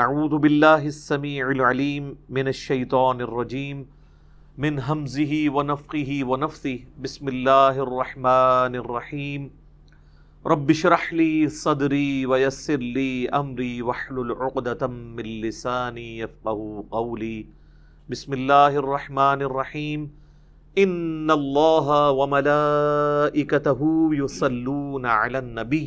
اعوذ باللہ السمیع العلیم من الشیطان الرجیم من حمزه ونفقه ونفثه بسم اللہ الرحمن الرحیم. رب شرح لی صدری ویسر لی امری وحلل عقدتا من لسانی یفقه قولی. بسم اللہ الرحمن الرحیم. ان اللہ وملائکته یصلون علی النبی.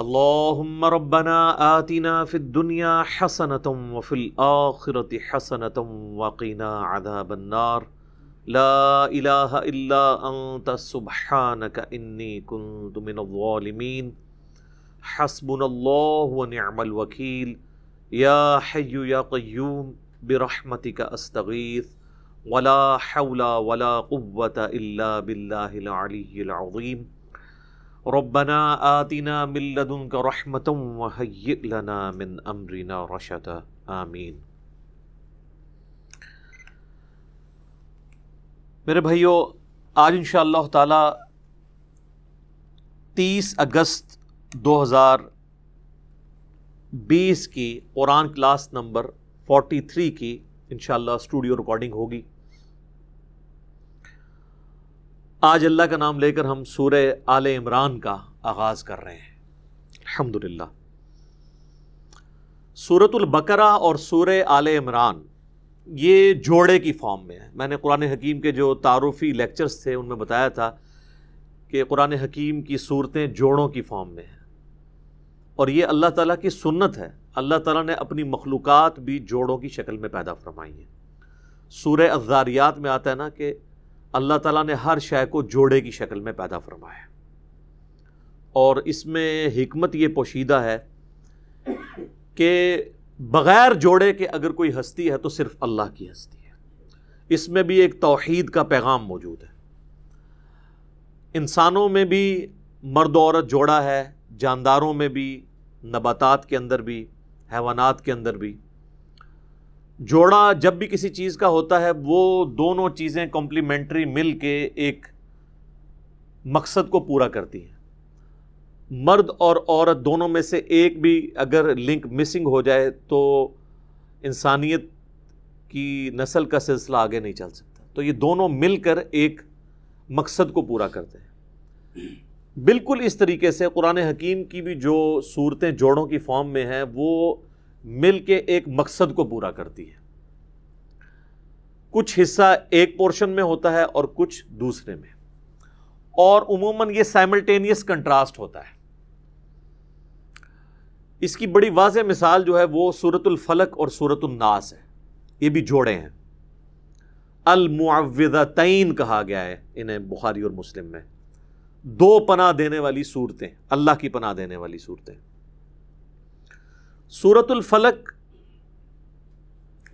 اللهم ربنا آتنا في الدنيا حسنة وفي الآخرة حسنة وقنا عذاب النار. لا إله إلا أنت سبحانك إني كنت من الظالمين. حسبنا الله ونعم الوكيل. يا حي يا قيوم برحمتك أستغيث. ولا حول ولا قوة إلا بالله العلي العظيم. ربنا آتنا من لدنك رحمة وهيئ لنا من أمرنا رشدا. آمین. میرے بھائیو، آج انشاءاللہ اللہ تعالی تیس اگست دو ہزار بیس کی قرآن کلاس نمبر فورٹی تھری کی انشاءاللہ اسٹوڈیو ریکارڈنگ ہوگی۔ آج اللہ کا نام لے کر ہم سورہ آل عمران کا آغاز کر رہے ہیں۔ الحمد للہ سورت البقرہ اور سورہ آل عمران یہ جوڑے کی فارم میں ہے میں نے قرآن حکیم کے جو تعارفی لیکچرز تھے ان میں بتایا تھا کہ قرآن حکیم کی صورتیں جوڑوں کی فارم میں ہیں۔ اور یہ اللہ تعالیٰ کی سنت ہے۔ اللہ تعالیٰ نے اپنی مخلوقات بھی جوڑوں کی شکل میں پیدا فرمائی ہیں۔ سورہ ازاریات میں آتا ہے نا کہ اللہ تعالیٰ نے ہر شے کو جوڑے کی شکل میں پیدا فرمایا اور اس میں حکمت یہ پوشیدہ ہے کہ بغیر جوڑے کے اگر کوئی ہستی ہے تو صرف اللہ کی ہستی ہے۔ اس میں بھی ایک توحید کا پیغام موجود ہے۔ انسانوں میں بھی مرد و عورت جوڑا ہے، جانداروں میں بھی، نباتات کے اندر بھی، حیوانات کے اندر بھی۔ جوڑا جب بھی کسی چیز کا ہوتا ہے، وہ دونوں چیزیں کمپلیمنٹری مل کے ایک مقصد کو پورا کرتی ہیں۔ مرد اور عورت دونوں میں سے ایک بھی اگر لنک مسنگ ہو جائے تو انسانیت کی نسل کا سلسلہ آگے نہیں چل سکتا۔ تو یہ دونوں مل کر ایک مقصد کو پورا کرتے ہیں۔ بالکل اس طریقے سے قرآن حکیم کی بھی جو صورتیں جوڑوں کی فارم میں ہیں، وہ مل کے ایک مقصد کو پورا کرتی ہے۔ کچھ حصہ ایک پورشن میں ہوتا ہے اور کچھ دوسرے میں۔ اور عموماً یہ سائملٹینیس کنٹراسٹ ہوتا ہے۔ اس کی بڑی واضح مثال جو ہے وہ سورت الفلق اور سورت الناس ہے۔ یہ بھی جوڑے ہیں۔ المعوذتین کہا گیا ہے انہیں بخاری اور مسلم میں۔ دو پناہ دینے والی صورتیں، اللہ کی پناہ دینے والی صورتیں۔ سورت الفلق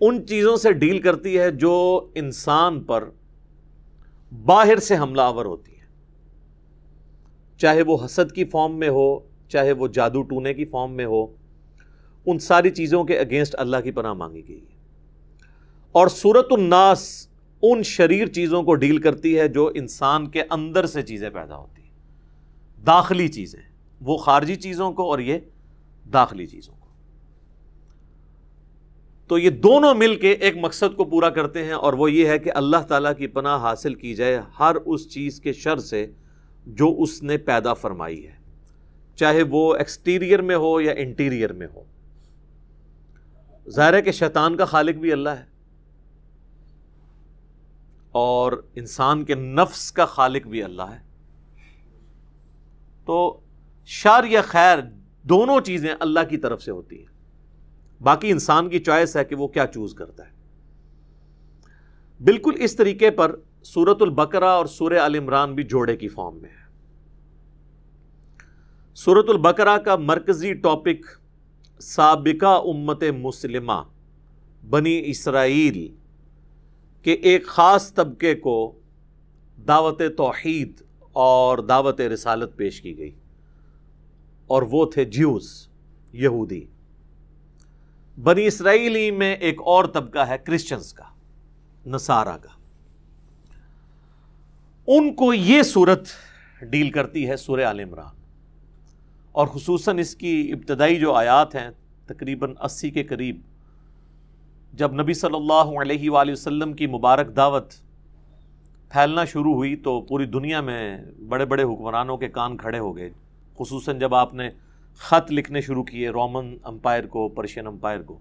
ان چیزوں سے ڈیل کرتی ہے جو انسان پر باہر سے حملہ آور ہوتی ہیں۔ چاہے وہ حسد کی فارم میں ہو، چاہے وہ جادو ٹونے کی فارم میں ہو، ان ساری چیزوں کے اگینسٹ اللہ کی پناہ مانگی گئی ہے۔ اور سورت الناس ان شریر چیزوں کو ڈیل کرتی ہے جو انسان کے اندر سے چیزیں پیدا ہوتی ہیں۔ داخلی چیزیں، وہ خارجی چیزوں کو اور یہ داخلی چیزوں کو۔ تو یہ دونوں مل کے ایک مقصد کو پورا کرتے ہیں اور وہ یہ ہے کہ اللہ تعالیٰ کی پناہ حاصل کی جائے ہر اس چیز کے شر سے جو اس نے پیدا فرمائی ہے۔ چاہے وہ ایکسٹیریئر میں ہو یا انٹیریئر میں ہو۔ ظاہر ہے کہ شیطان کا خالق بھی اللہ ہے۔ اور انسان کے نفس کا خالق بھی اللہ ہے۔ تو شر یا خیر دونوں چیزیں اللہ کی طرف سے ہوتی ہیں۔ باقی انسان کی چوائس ہے کہ وہ کیا چوز کرتا ہے۔ بالکل اس طریقے پر سورت البقرہ اور سورہ عمران بھی جوڑے کی فارم میں ہے۔ سورت البقرہ کا مرکزی ٹاپک سابقہ امت مسلمہ بنی اسرائیل کے ایک خاص طبقے کو دعوت توحید اور دعوت رسالت پیش کی گئی اور وہ تھے جیوز، یہودی۔ بنی اسرائیلی میں ایک اور طبقہ ہے کرسچنس کا، نصارہ کا۔ ان کو یہ صورت ڈیل کرتی ہے سورہ عال عمران۔ اور خصوصاً اس کی ابتدائی جو آیات ہیں، تقریباً اسی کے قریب، جب نبی صلی اللہ علیہ وآلہ وسلم کی مبارک دعوت پھیلنا شروع ہوئی تو پوری دنیا میں بڑے بڑے حکمرانوں کے کان کھڑے ہو گئے۔ خصوصاً جب آپ نے خط لکھنے شروع کیے، رومن امپائر کو، پرشین امپائر کو۔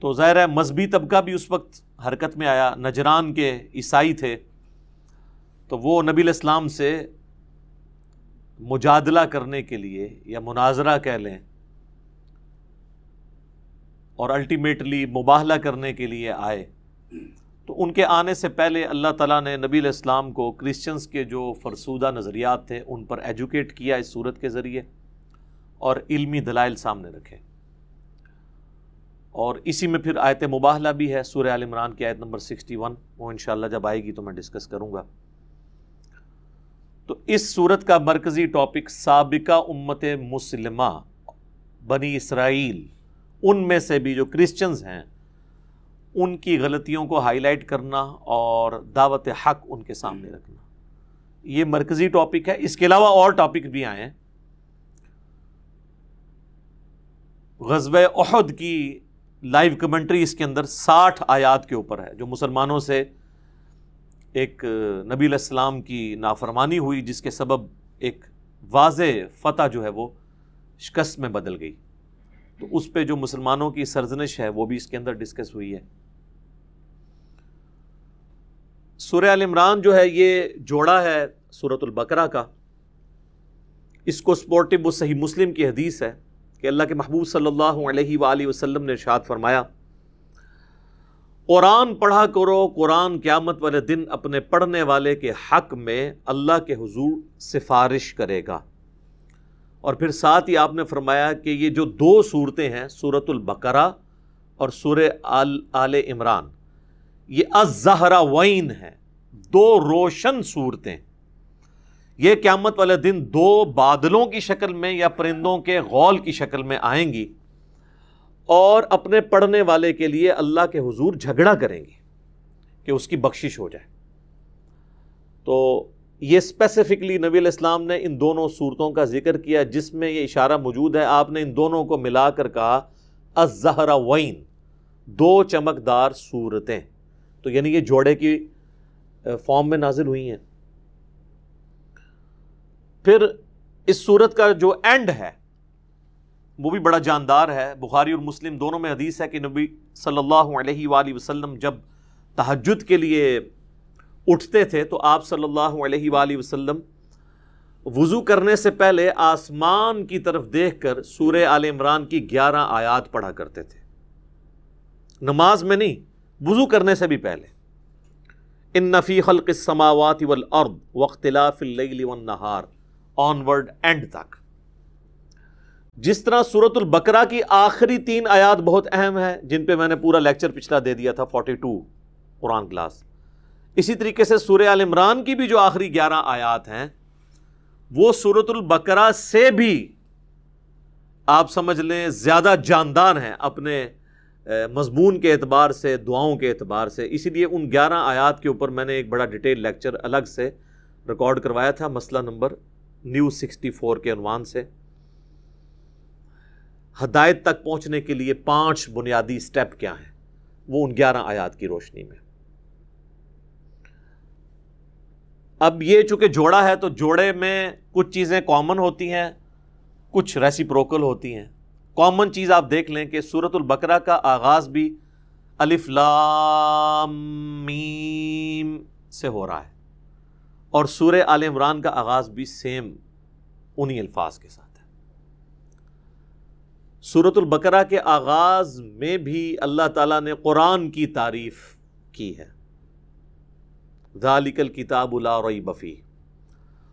تو ظاہر ہے، مذہبی طبقہ بھی اس وقت حرکت میں آیا۔ نجران کے عیسائی تھے۔ تو وہ نبی الاسلام سے مجادلہ کرنے کے لیے یا مناظرہ کہہ لیں اور الٹیمیٹلی مباہلہ کرنے کے لیے آئے۔ تو ان کے آنے سے پہلے اللہ تعالیٰ نے نبی الاسلام کو کرسچنس کے جو فرسودہ نظریات تھے ان پر ایجوکیٹ کیا اس صورت کے ذریعے اور علمی دلائل سامنے رکھے۔ اور اسی میں پھر آیت مباہلہ بھی ہے، سورہ عال عمران کی آیت نمبر سکسٹی ون وہ انشاءاللہ جب آئے گی تو میں ڈسکس کروں گا۔ تو اس صورت کا مرکزی ٹاپک سابقہ امت مسلمہ بنی اسرائیل، ان میں سے بھی جو کرسچنز ہیں ان کی غلطیوں کو ہائی لائٹ کرنا اور دعوت حق ان کے سامنے رکھنا۔ یہ مرکزی ٹاپک ہے۔ اس کے علاوہ اور ٹاپک بھی آئے ہیں۔ غزب عہد کی لائیو کمنٹری اس کے اندر ساٹھ آیات کے اوپر ہے جو مسلمانوں سے ایک نبی علیہ السلام کی نافرمانی ہوئی جس کے سبب ایک واضح فتح جو ہے وہ شکست میں بدل گئی۔ تو اس پہ جو مسلمانوں کی سرزنش ہے وہ بھی اس کے اندر ڈسکس ہوئی ہے۔ سورہ عال عمران جو ہے یہ جوڑا ہے سورت البقرہ کا۔ اس کو سپورٹو وہ صحیح مسلم کی حدیث ہے کہ اللہ کے محبوب صلی اللہ علیہ وآلہ وسلم نے ارشاد فرمایا، قرآن پڑھا کرو، قرآن قیامت والے دن اپنے پڑھنے والے کے حق میں اللہ کے حضور سفارش کرے گا۔ اور پھر ساتھ ہی آپ نے فرمایا کہ یہ جو دو صورتیں ہیں سورت البقرہ اور سور آل عمران یہ ازہرا وین ہے دو روشن صورتیں۔ یہ قیامت والے دن دو بادلوں کی شکل میں یا پرندوں کے غول کی شکل میں آئیں گی اور اپنے پڑھنے والے کے لیے اللہ کے حضور جھگڑا کریں گے کہ اس کی بخشش ہو جائے۔ تو یہ اسپیسیفکلی نبی الاسلام نے ان دونوں صورتوں کا ذکر کیا جس میں یہ اشارہ موجود ہے۔ آپ نے ان دونوں کو ملا کر کہا ازہرا وین، دو چمکدار صورتیں۔ تو یعنی یہ جوڑے کی فارم میں نازل ہوئی ہیں۔ پھر اس صورت کا جو اینڈ ہے، وہ بھی بڑا جاندار ہے۔ بخاری اور مسلم دونوں میں حدیث ہے کہ نبی صلی اللہ علیہ وآلہ وسلم جب تحجد کے لیے اٹھتے تھے، تو آپ صلی اللہ علیہ وآلہ وسلم وضو کرنے سے پہلے آسمان کی طرف دیکھ کر سورہ آل عمران کی گیارہ آیات پڑھا کرتے تھے۔ نماز میں نہیں وضو کرنے سے بھی پہلے۔ ان نفی خلق السماوات والارض واختلاف اللیل والنہار آنورڈ اینڈ تک جس طرح سورت البقرہ کی آخری تین آیات بہت اہم ہے جن پہ میں نے پورا لیکچر پچھلا دے دیا تھا فورٹی ٹو قرآن کلاس۔ اسی طریقے سے سورہ عال عمران کی بھی جو آخری گیارہ آیات ہیں، وہ سورت البقرہ سے بھی آپ سمجھ لیں زیادہ جاندار ہیں، اپنے مضمون کے اعتبار سے، دعاؤں کے اعتبار سے، اسی لیے ان گیارہ آیات کے اوپر میں نے ایک بڑا ڈیٹیل لیکچر الگ سے ریکارڈ کروایا تھا، مسئلہ نمبر نیو سکسٹی فور کے عنوان سے۔ ہدایت تک پہنچنے کے لیے پانچ بنیادی سٹیپ کیا ہیں؟ وہ ان گیارہ آیات کی روشنی میں۔ اب یہ چونکہ جوڑا ہے تو جوڑے میں کچھ چیزیں کامن ہوتی ہیں، کچھ ریسی پروکل ہوتی ہیں۔ کامن چیز آپ دیکھ لیں کہ سورت البقرہ کا آغاز بھی الف لام میم سے ہو رہا ہے اور سور عال عمران کا آغاز بھی سیم انہی الفاظ کے ساتھ ہے۔ سورت البقرہ کے آغاز میں بھی اللہ تعالیٰ نے قرآن کی تعریف کی ہے۔ ذالک الکتاب لا ریب بفی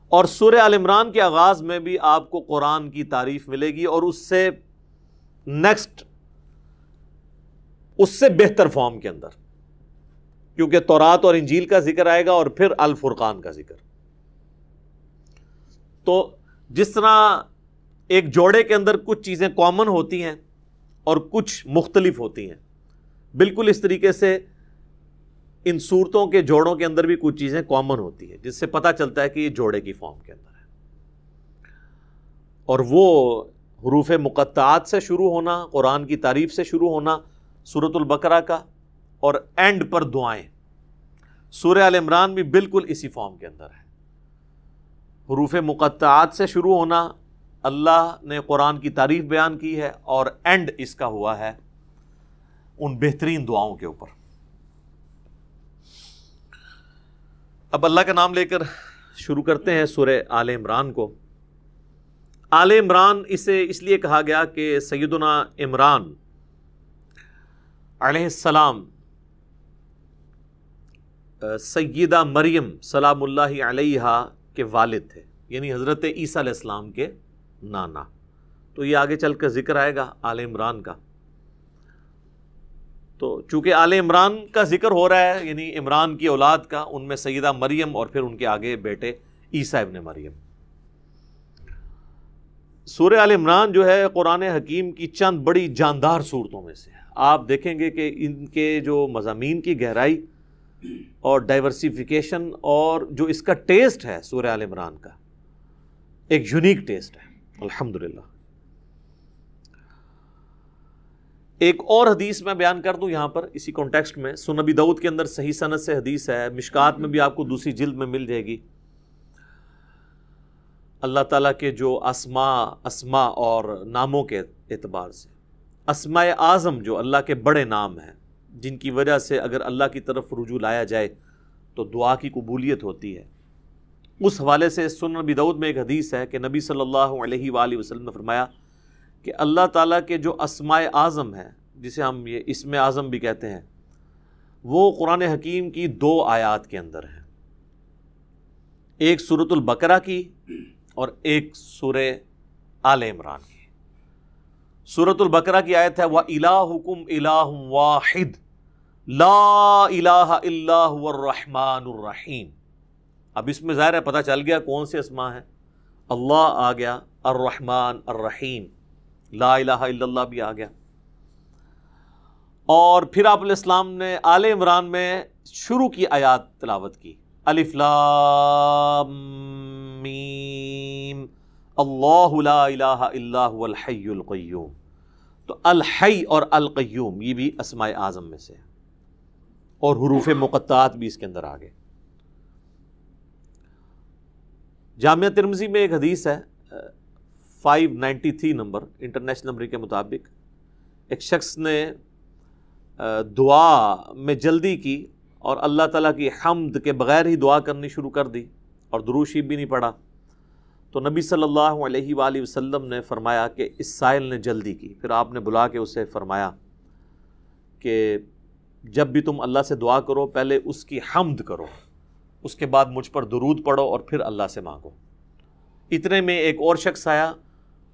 اور سور عال عمران کے آغاز میں بھی آپ کو قرآن کی تعریف ملے گی اور اس سے نیکسٹ اس سے بہتر فارم کے اندر۔ کیونکہ تورات اور انجیل کا ذکر آئے گا اور پھر الفرقان کا ذکر۔ تو جس طرح ایک جوڑے کے اندر کچھ چیزیں کامن ہوتی ہیں اور کچھ مختلف ہوتی ہیں، بالکل اس طریقے سے ان صورتوں کے جوڑوں کے اندر بھی کچھ چیزیں کامن ہوتی ہیں، جس سے پتہ چلتا ہے کہ یہ جوڑے کی فارم کے اندر ہے اور وہ حروف مقطعات سے شروع ہونا، قرآن کی تعریف سے شروع ہونا صورت البقرہ کا، اور اینڈ پر دعائیں۔ سورہ عال عمران بھی بالکل اسی فارم کے اندر ہے۔ حروف مقطعات سے شروع ہونا، اللہ نے قرآن کی تعریف بیان کی ہے، اور اینڈ اس کا ہوا ہے ان بہترین دعاؤں کے اوپر۔ اب اللہ کا نام لے کر شروع کرتے ہیں سورہ آل عمران کو۔ آل عمران اسے اس لیے کہا گیا کہ سیدنا عمران علیہ السلام سیدہ مریم سلام اللہ علیہ کے والد تھے یعنی حضرت عیسیٰ علیہ السلام کے نانا۔ تو یہ آگے چل کر ذکر آئے گا آل عمران کا۔ تو چونکہ آل عمران کا ذکر ہو رہا ہے یعنی عمران کی اولاد کا، ان میں سیدہ مریم اور پھر ان کے آگے بیٹے عیسیٰ ابن مریم۔ سورہ عال عمران جو ہے قرآن حکیم کی چند بڑی جاندار صورتوں میں سے آپ دیکھیں گے کہ ان کے جو مضامین کی گہرائی اور ڈائیورسیفیکیشن اور جو اس کا ٹیسٹ ہے سورہ عال عمران کا، ایک یونیک ٹیسٹ ہے۔ الحمد ایک اور حدیث میں بیان کر دوں یہاں پر، اسی کانٹیکسٹ میں۔ سنبی دعود کے اندر صحیح صنعت سے حدیث ہے، مشکات میں بھی آپ کو دوسری جلد میں مل جائے گی۔ اللہ تعالیٰ کے جو اسما اسما اور ناموں کے اعتبار سے۔ اسماء اعظم جو اللہ کے بڑے نام ہیں، جن کی وجہ سے اگر اللہ کی طرف رجوع لایا جائے تو دعا کی قبولیت ہوتی ہے۔ اس حوالے سے سن نبی دعود میں ایک حدیث ہے کہ نبی صلی اللہ علیہ وآلہ وسلم نے فرمایا کہ اللہ تعالیٰ کے جو اسماء اعظم ہیں، جسے ہم یہ اسم اعظم بھی کہتے ہیں، وہ قرآن حکیم کی دو آیات کے اندر ہیں۔ ایک صورت البقرہ کی اور ایک سورہ آل عمران کی۔ سورت البقرہ کی آیت ہے وہ الا حکم واحد، لا الہ الا هو الرحمن الرحیم اب اس میں ظاہر ہے، پتہ چل گیا کون سے اسما ہے اللہ آ گیا، الرحمن الرحیم، لا الہ الا اللہ بھی آ گیا۔ اور پھر آپ علیہ السلام نے آل عمران میں شروع کی آیات تلاوت کی۔ الف لام میم اللہ لا الہ الا هو الحی القیوم تو الحی اور القیوم یہ بھی اسماء اعظم میں سے اور حروف مقطعات بھی اس کے اندر آگے. جامعہ ترمزی میں ایک حدیث ہے five ninety three number international number کے مطابق. ایک شخص نے دعا میں جلدی کی اور اللہ تعالیٰ کی حمد کے بغیر ہی دعا کرنی شروع کر دی. اور دروشی بھی نہیں پڑھا۔ تو نبی صلی اللہ علیہ وآلہ وسلم نے فرمایا کہ اس سائل نے جلدی کی۔ پھر آپ نے بلا کے اسے فرمایا کہ جب بھی تم اللہ سے دعا کرو، پہلے اس کی حمد کرو، اس کے بعد مجھ پر درود پڑھو اور پھر اللہ سے مانگو۔ اتنے میں ایک اور شخص آیا،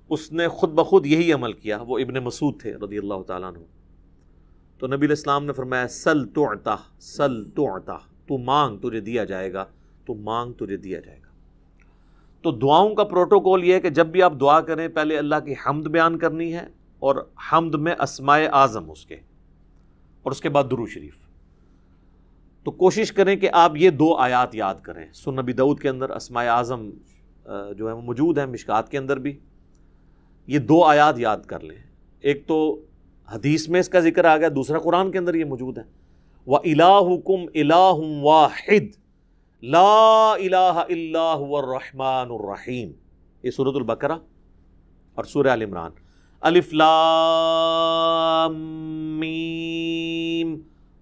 اس نے خود بخود یہی عمل کیا۔ وہ ابن مسعود تھے رضی اللہ تعالیٰ عنہ۔ تو نبی الاسلام نے فرمایا، سل تو سل تو تو مانگ، تجھے دیا جائے گا۔ تو مانگ تجھے دیا جائے گا۔ تو دعاؤں کا پروٹوکول یہ ہے کہ جب بھی آپ دعا کریں، پہلے اللہ کی حمد بیان کرنی ہے اور حمد میں اسماء اعظم اس کے، اور اس کے بعد درو شریف۔ تو کوشش کریں کہ آپ یہ دو آیات یاد کریں۔ سن نبی دعود کے اندر اسماء اعظم جو ہے وہ موجود ہیں، مشکات کے اندر بھی۔ یہ دو آیات یاد کر لیں۔ ایک تو حدیث میں اس کا ذکر آ گیا، دوسرا قرآن کے اندر یہ موجود ہے۔ وہ الاح کم الاح واحد لا الہ الا هو الرحمن الرحیم یہ سورت البقرہ اور سورہ عال عمران. الف لام میم.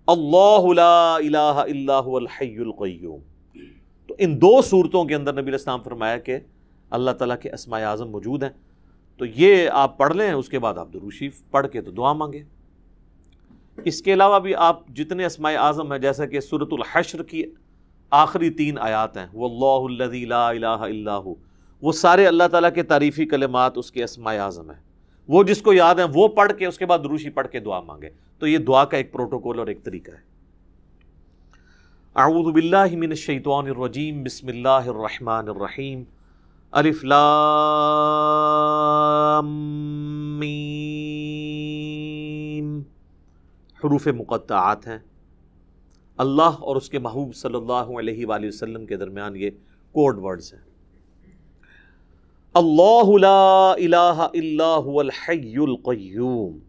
اللہ لا الہ الا هو الحی القیوم تو ان دو صورتوں کے اندر نبی الاسلام فرمایا کہ اللہ تعالیٰ کے اسماء اعظم موجود ہیں. تو یہ آپ پڑھ لیں، اس کے بعد آپ دروشیف پڑھ کے تو دعا مانگے اس کے علاوہ بھی آپ جتنے اسماء اعظم ہیں، جیسا کہ سورت الحشر کی آخری تین آیات ہیں۔ وہ اللہ الذی لا الہ الا ہو وہ سارے اللہ تعالیٰ کے تعریفی کلمات اس کے اسماء اعظم ہیں۔ وہ جس کو یاد ہیں، وہ پڑھ کے، اس کے بعد دروشی پڑھ کے دعا مانگے۔ تو یہ دعا کا ایک پروٹوکول اور ایک طریقہ ہے۔ اعوذ باللہ من الشیطان الرجیم۔ بسم اللہ الرحمن الرحیم۔ الف لام میم۔ حروف مقطعات ہیں۔ اللہ اور اس کے محبوب صلی اللہ علیہ وآلہ وسلم کے درمیان یہ کوڈ ورڈز ہیں۔ اللہ لا الہ الا هو الحی القیوم۔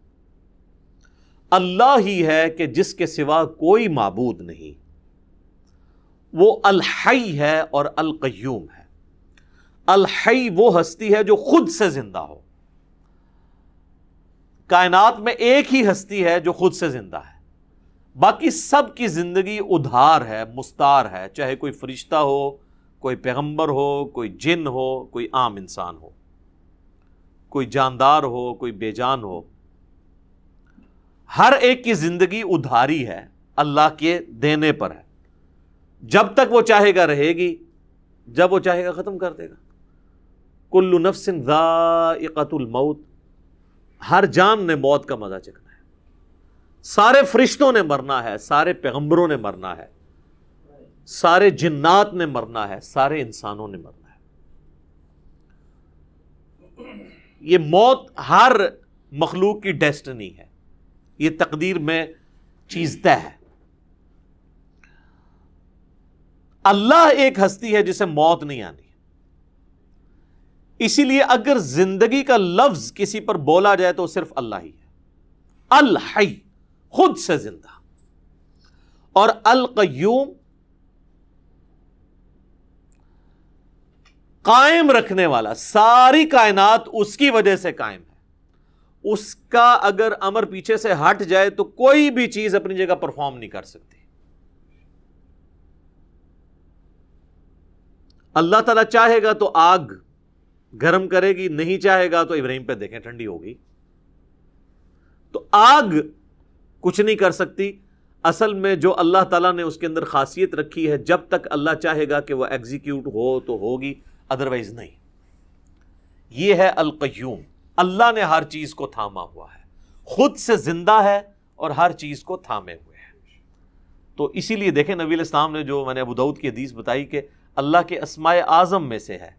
اللہ ہی ہے کہ جس کے سوا کوئی معبود نہیں۔ وہ الحی ہے اور القیوم ہے۔ الحی وہ ہستی ہے جو خود سے زندہ ہو۔ کائنات میں ایک ہی ہستی ہے جو خود سے زندہ ہے۔ باقی سب کی زندگی ادھار ہے، مستار ہے، چاہے کوئی فرشتہ ہو، کوئی پیغمبر ہو، کوئی جن ہو، کوئی عام انسان ہو۔ کوئی جاندار ہو، کوئی بے جان ہو۔ ہر ایک کی زندگی ادھاری ہے، اللہ کے دینے پر ہے۔ جب تک وہ چاہے گا رہے گی، جب وہ چاہے گا ختم کر دے گا۔ کلو نفس ذائقت الموت۔ ہر جان نے موت کا مزہ چکھنا سارے فرشتوں نے مرنا ہے، سارے پیغمبروں نے مرنا ہے، سارے جنات نے مرنا ہے، سارے انسانوں نے مرنا ہے۔ یہ موت ہر مخلوق کی ڈیسٹنی ہے۔ یہ تقدیر میں چیز طے ہے۔ اللہ ایک ہستی ہے جسے موت نہیں آنی۔ اسی لیے اگر زندگی کا لفظ کسی پر بولا جائے تو صرف اللہ ہی ہے۔ الحی۔ خود سے زندہ۔ اور القیوم قائم رکھنے والا، ساری کائنات اس کی وجہ سے قائم ہے۔ اس کا اگر امر پیچھے سے ہٹ جائے تو کوئی بھی چیز اپنی جگہ پرفارم نہیں کر سکتی۔ اللہ تعالیٰ چاہے گا تو آگ گرم کرے گی، نہیں چاہے گا تو ابراہیم پہ دیکھیں، ٹھنڈی ہوگی تو آگ کچھ نہیں کر سکتی۔ اصل میں جو اللہ تعالیٰ نے اس کے اندر خاصیت رکھی ہے، جب تک اللہ چاہے گا کہ وہ ایگزیکیوٹ ہو تو ہوگی ادروائز نہیں۔ یہ ہے القیوم۔ اللہ نے ہر چیز کو تھاما ہوا ہے۔ خود سے زندہ ہے اور ہر چیز کو تھامے ہوئے ہیں تو اسی لیے دیکھیں، نبی الاسلام نے جو میں نے ابود کی حدیث بتائی کہ اللہ کے اسماء اعظم میں سے ہے۔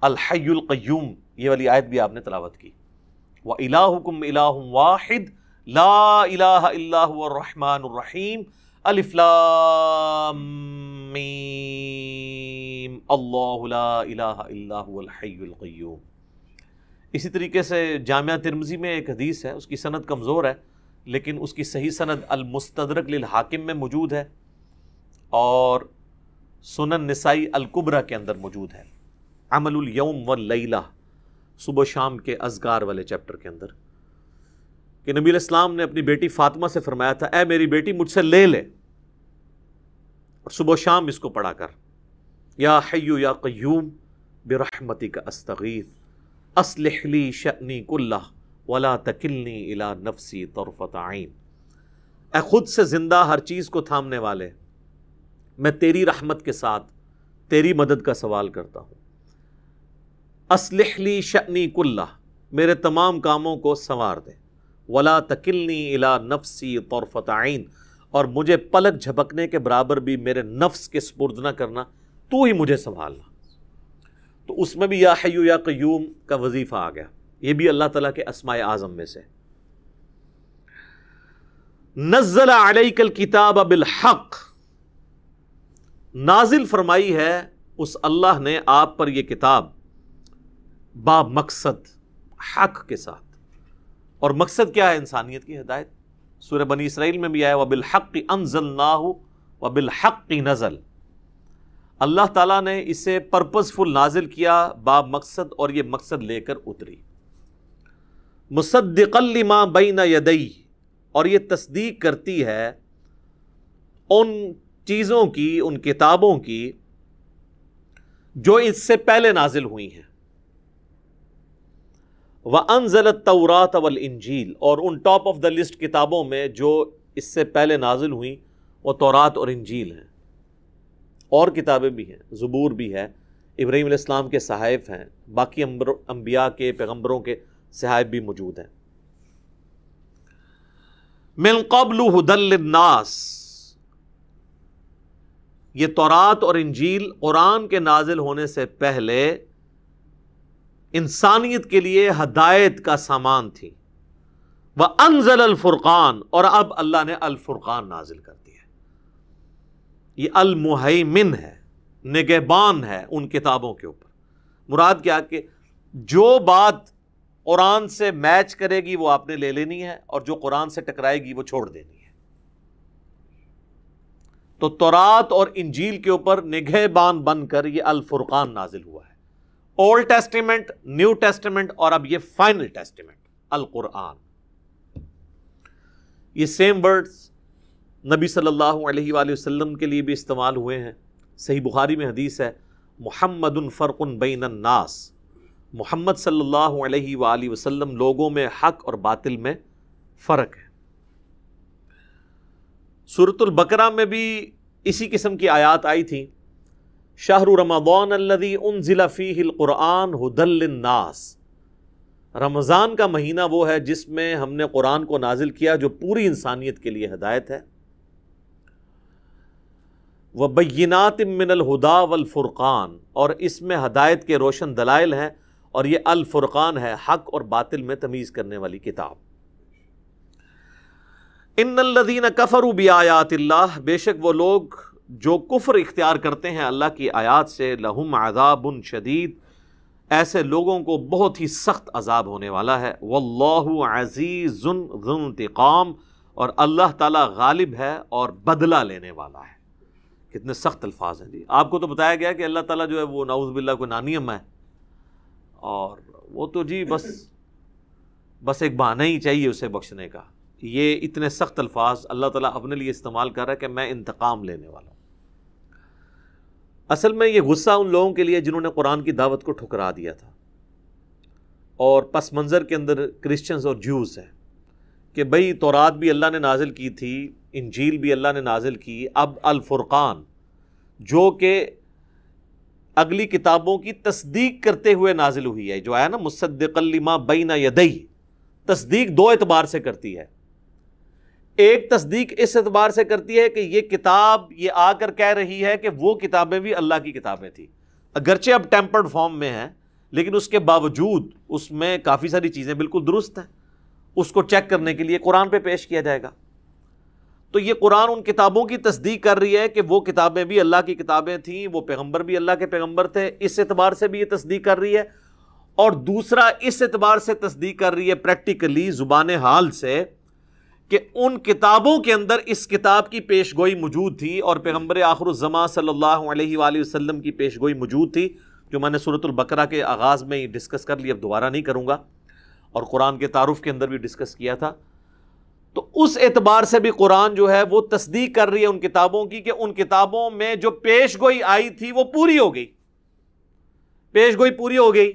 الحی القیوم، یہ والی آیت بھی آپ نے تلاوت کی۔ وہ الحکم الہ واحد لا الہ الا هو الرحمن الرحیم الف لام میم اللہ لا الہ الا هو الحی القیوم اسی طریقے سے جامعہ ترمزی میں ایک حدیث ہے، اس کی سند کمزور ہے، لیکن اس کی صحیح سند المستدرک للحاکم میں موجود ہے اور سنن نسائی القبرہ کے اندر موجود ہے۔ عمل الیوم واللیلہ، صبح شام کے ازگار والے چیپٹر کے اندر۔ کہ نبی الاسلام نے اپنی بیٹی فاطمہ سے فرمایا تھا، اے میری بیٹی، مجھ سے لے لے۔ اور صبح و شام اس کو پڑھا کر، یا حیو یا قیوم برحمتی کا استغیث اسلح لی شأنی کلہ ولا تکلنی الى نفسی طرفت عین۔ اے خود سے زندہ ہر چیز کو تھامنے والے، میں تیری رحمت کے ساتھ تیری مدد کا سوال کرتا ہوں۔ اسلح لی شأنی کلہ، میرے تمام کاموں کو سنوار دے۔ ولا تکلنی الا نفسی طرفت عین اور مجھے پلک جھپکنے کے برابر بھی میرے نفس کے سپرد نہ کرنا، تو ہی مجھے سنبھالنا۔ تو اس میں بھی یا حیو یا قیوم کا وظیفہ آ گیا۔ یہ بھی اللہ تعالیٰ کے اسماء اعظم میں سے۔ نزل علیک الکتاب بالحق۔ نازل فرمائی ہے، اس اللہ نے آپ پر یہ کتاب با مقصد، حق کے ساتھ۔ اور مقصد کیا ہے انسانیت کی ہدایت؟ سورہ بنی اسرائیل میں بھی آیا وہ بالحق انزل نہ ہو وہ بالحق نزل۔ اللہ تعالیٰ نے اسے پرپز فل نازل کیا با مقصد اور یہ مقصد لے کر اتری۔ مصدق لما بین یدئی اور یہ تصدیق کرتی ہے ان چیزوں کی، ان کتابوں کی جو اس سے پہلے نازل ہوئی ہیں۔ وہ انزل طورات اول انجیل اور ان ٹاپ آف دا لسٹ کتابوں میں جو اس سے پہلے نازل ہوئیں، وہ تورات اور انجیل ہیں۔ اور کتابیں بھی ہیں، زبور بھی ہے، ابراہیم علیہ السلام کے صحائف ہیں، باقی انبیاء کے، پیغمبروں کے صحائف بھی موجود ہیں۔ من قبل ہدل الناس یہ تورات اور انجیل قرآن کے نازل ہونے سے پہلے انسانیت کے لیے ہدایت کا سامان تھی۔ وہ انزل الفرقان، اور اب اللہ نے الفرقان نازل کر دیا یہ المحیمن ہے، نگہبان ہے ان کتابوں کے اوپر۔ مراد کیا کہ جو بات قرآن سے میچ کرے گی وہ آپ نے لے لینی ہے، اور جو قرآن سے ٹکرائے گی وہ چھوڑ دینی ہے۔ تو تورات اور انجیل کے اوپر نگہ بان بن کر یہ الفرقان نازل ہوا ہے۔ اولڈ ٹیسٹیمنٹ نیو ٹیسٹیمنٹ اور اب یہ فائنل ٹیسٹیمنٹ القرآن یہ سیم ورڈز نبی صلی اللہ علیہ وآلہ وسلم کے لیے بھی استعمال ہوئے ہیں. صحیح بخاری میں حدیث ہے، محمد الفرق بین الناس. محمد صلی اللہ علیہ وآلہ وسلم لوگوں میں حق اور باطل میں فرق ہے. صورت البقرہ میں بھی اسی قسم کی آیات آئی تھی شاہر رمضان الذي انزل فيه القرآن هدى للناس۔ رمضان کا مہینہ وہ ہے جس میں ہم نے قرآن کو نازل کیا جو پوری انسانیت کے لیے ہدایت ہے۔ وہ بینات من الہدا والفرقان۔ اور اس میں ہدایت کے روشن دلائل ہیں اور یہ الفرقان ہے، حق اور باطل میں تمیز کرنے والی کتاب۔ ان الدین کفر بھی آیات اللہ، بے شک وہ لوگ جو کفر اختیار کرتے ہیں اللہ کی آیات سے، لہم عذاب شدید۔ ایسے لوگوں کو بہت ہی سخت عذاب ہونے والا ہے۔ واللہ عزیز ذو انتقام۔ اور اللہ تعالی غالب ہے اور بدلہ لینے والا ہے۔ کتنے سخت الفاظ ہیں جی۔ آپ کو تو بتایا گیا کہ اللہ تعالیٰ جو ہے وہ نعوذ باللہ کو نانیم ہے۔ اور وہ تو جی بس بس ایک بہانہ ہی چاہیے اسے بخشنے کا۔ یہ اتنے سخت الفاظ اللہ تعالیٰ اپنے لیے استعمال کر رہا ہے کہ میں انتقام لینے والا ہوں۔ اصل میں یہ غصہ ان لوگوں کے لیے جنہوں نے قرآن کی دعوت کو ٹھکرا دیا تھا۔ اور پس منظر کے اندر کرسچنز اور جوز ہیں کہ بھئی تورات بھی اللہ نے نازل کی تھی، انجیل بھی اللہ نے نازل کی۔ اب الفرقان، جو کہ اگلی کتابوں کی تصدیق کرتے ہوئے نازل ہوئی ہے، جو آیا نا مصدق لما بین یدئی تصدیق دو اعتبار سے کرتی ہے۔ ایک تصدیق اس اعتبار سے کرتی ہے کہ یہ کتاب یہ آ کر کہہ رہی ہے کہ وہ کتابیں بھی اللہ کی کتابیں تھیں۔ اگرچہ اب ٹیمپرڈ فارم میں ہیں، لیکن اس کے باوجود اس میں کافی ساری چیزیں بالکل درست ہیں۔ اس کو چیک کرنے کے لیے قرآن پہ پیش کیا جائے گا۔ تو یہ قرآن ان کتابوں کی تصدیق کر رہی ہے کہ وہ کتابیں بھی اللہ کی کتابیں تھیں، وہ پیغمبر بھی اللہ کے پیغمبر تھے۔ اس اعتبار سے بھی یہ تصدیق کر رہی ہے۔ اور دوسرا اس اعتبار سے تصدیق کر رہی ہے پریکٹیکلی زبان حال سے کہ ان کتابوں کے اندر اس کتاب کی پیش گوئی موجود تھی اور پیغمبر آخر الزما صلی اللہ علیہ وآلہ وسلم کی پیش گوئی موجود تھی، جو میں نے صورت البقرہ کے آغاز میں ہی ڈسکس کر لی، اب دوبارہ نہیں کروں گا۔ اور قرآن کے تعارف کے اندر بھی ڈسکس کیا تھا۔ تو اس اعتبار سے بھی قرآن جو ہے وہ تصدیق کر رہی ہے ان کتابوں کی کہ ان کتابوں میں جو پیش گوئی آئی تھی وہ پوری ہو گئی۔ پیش گوئی پوری ہو گئی۔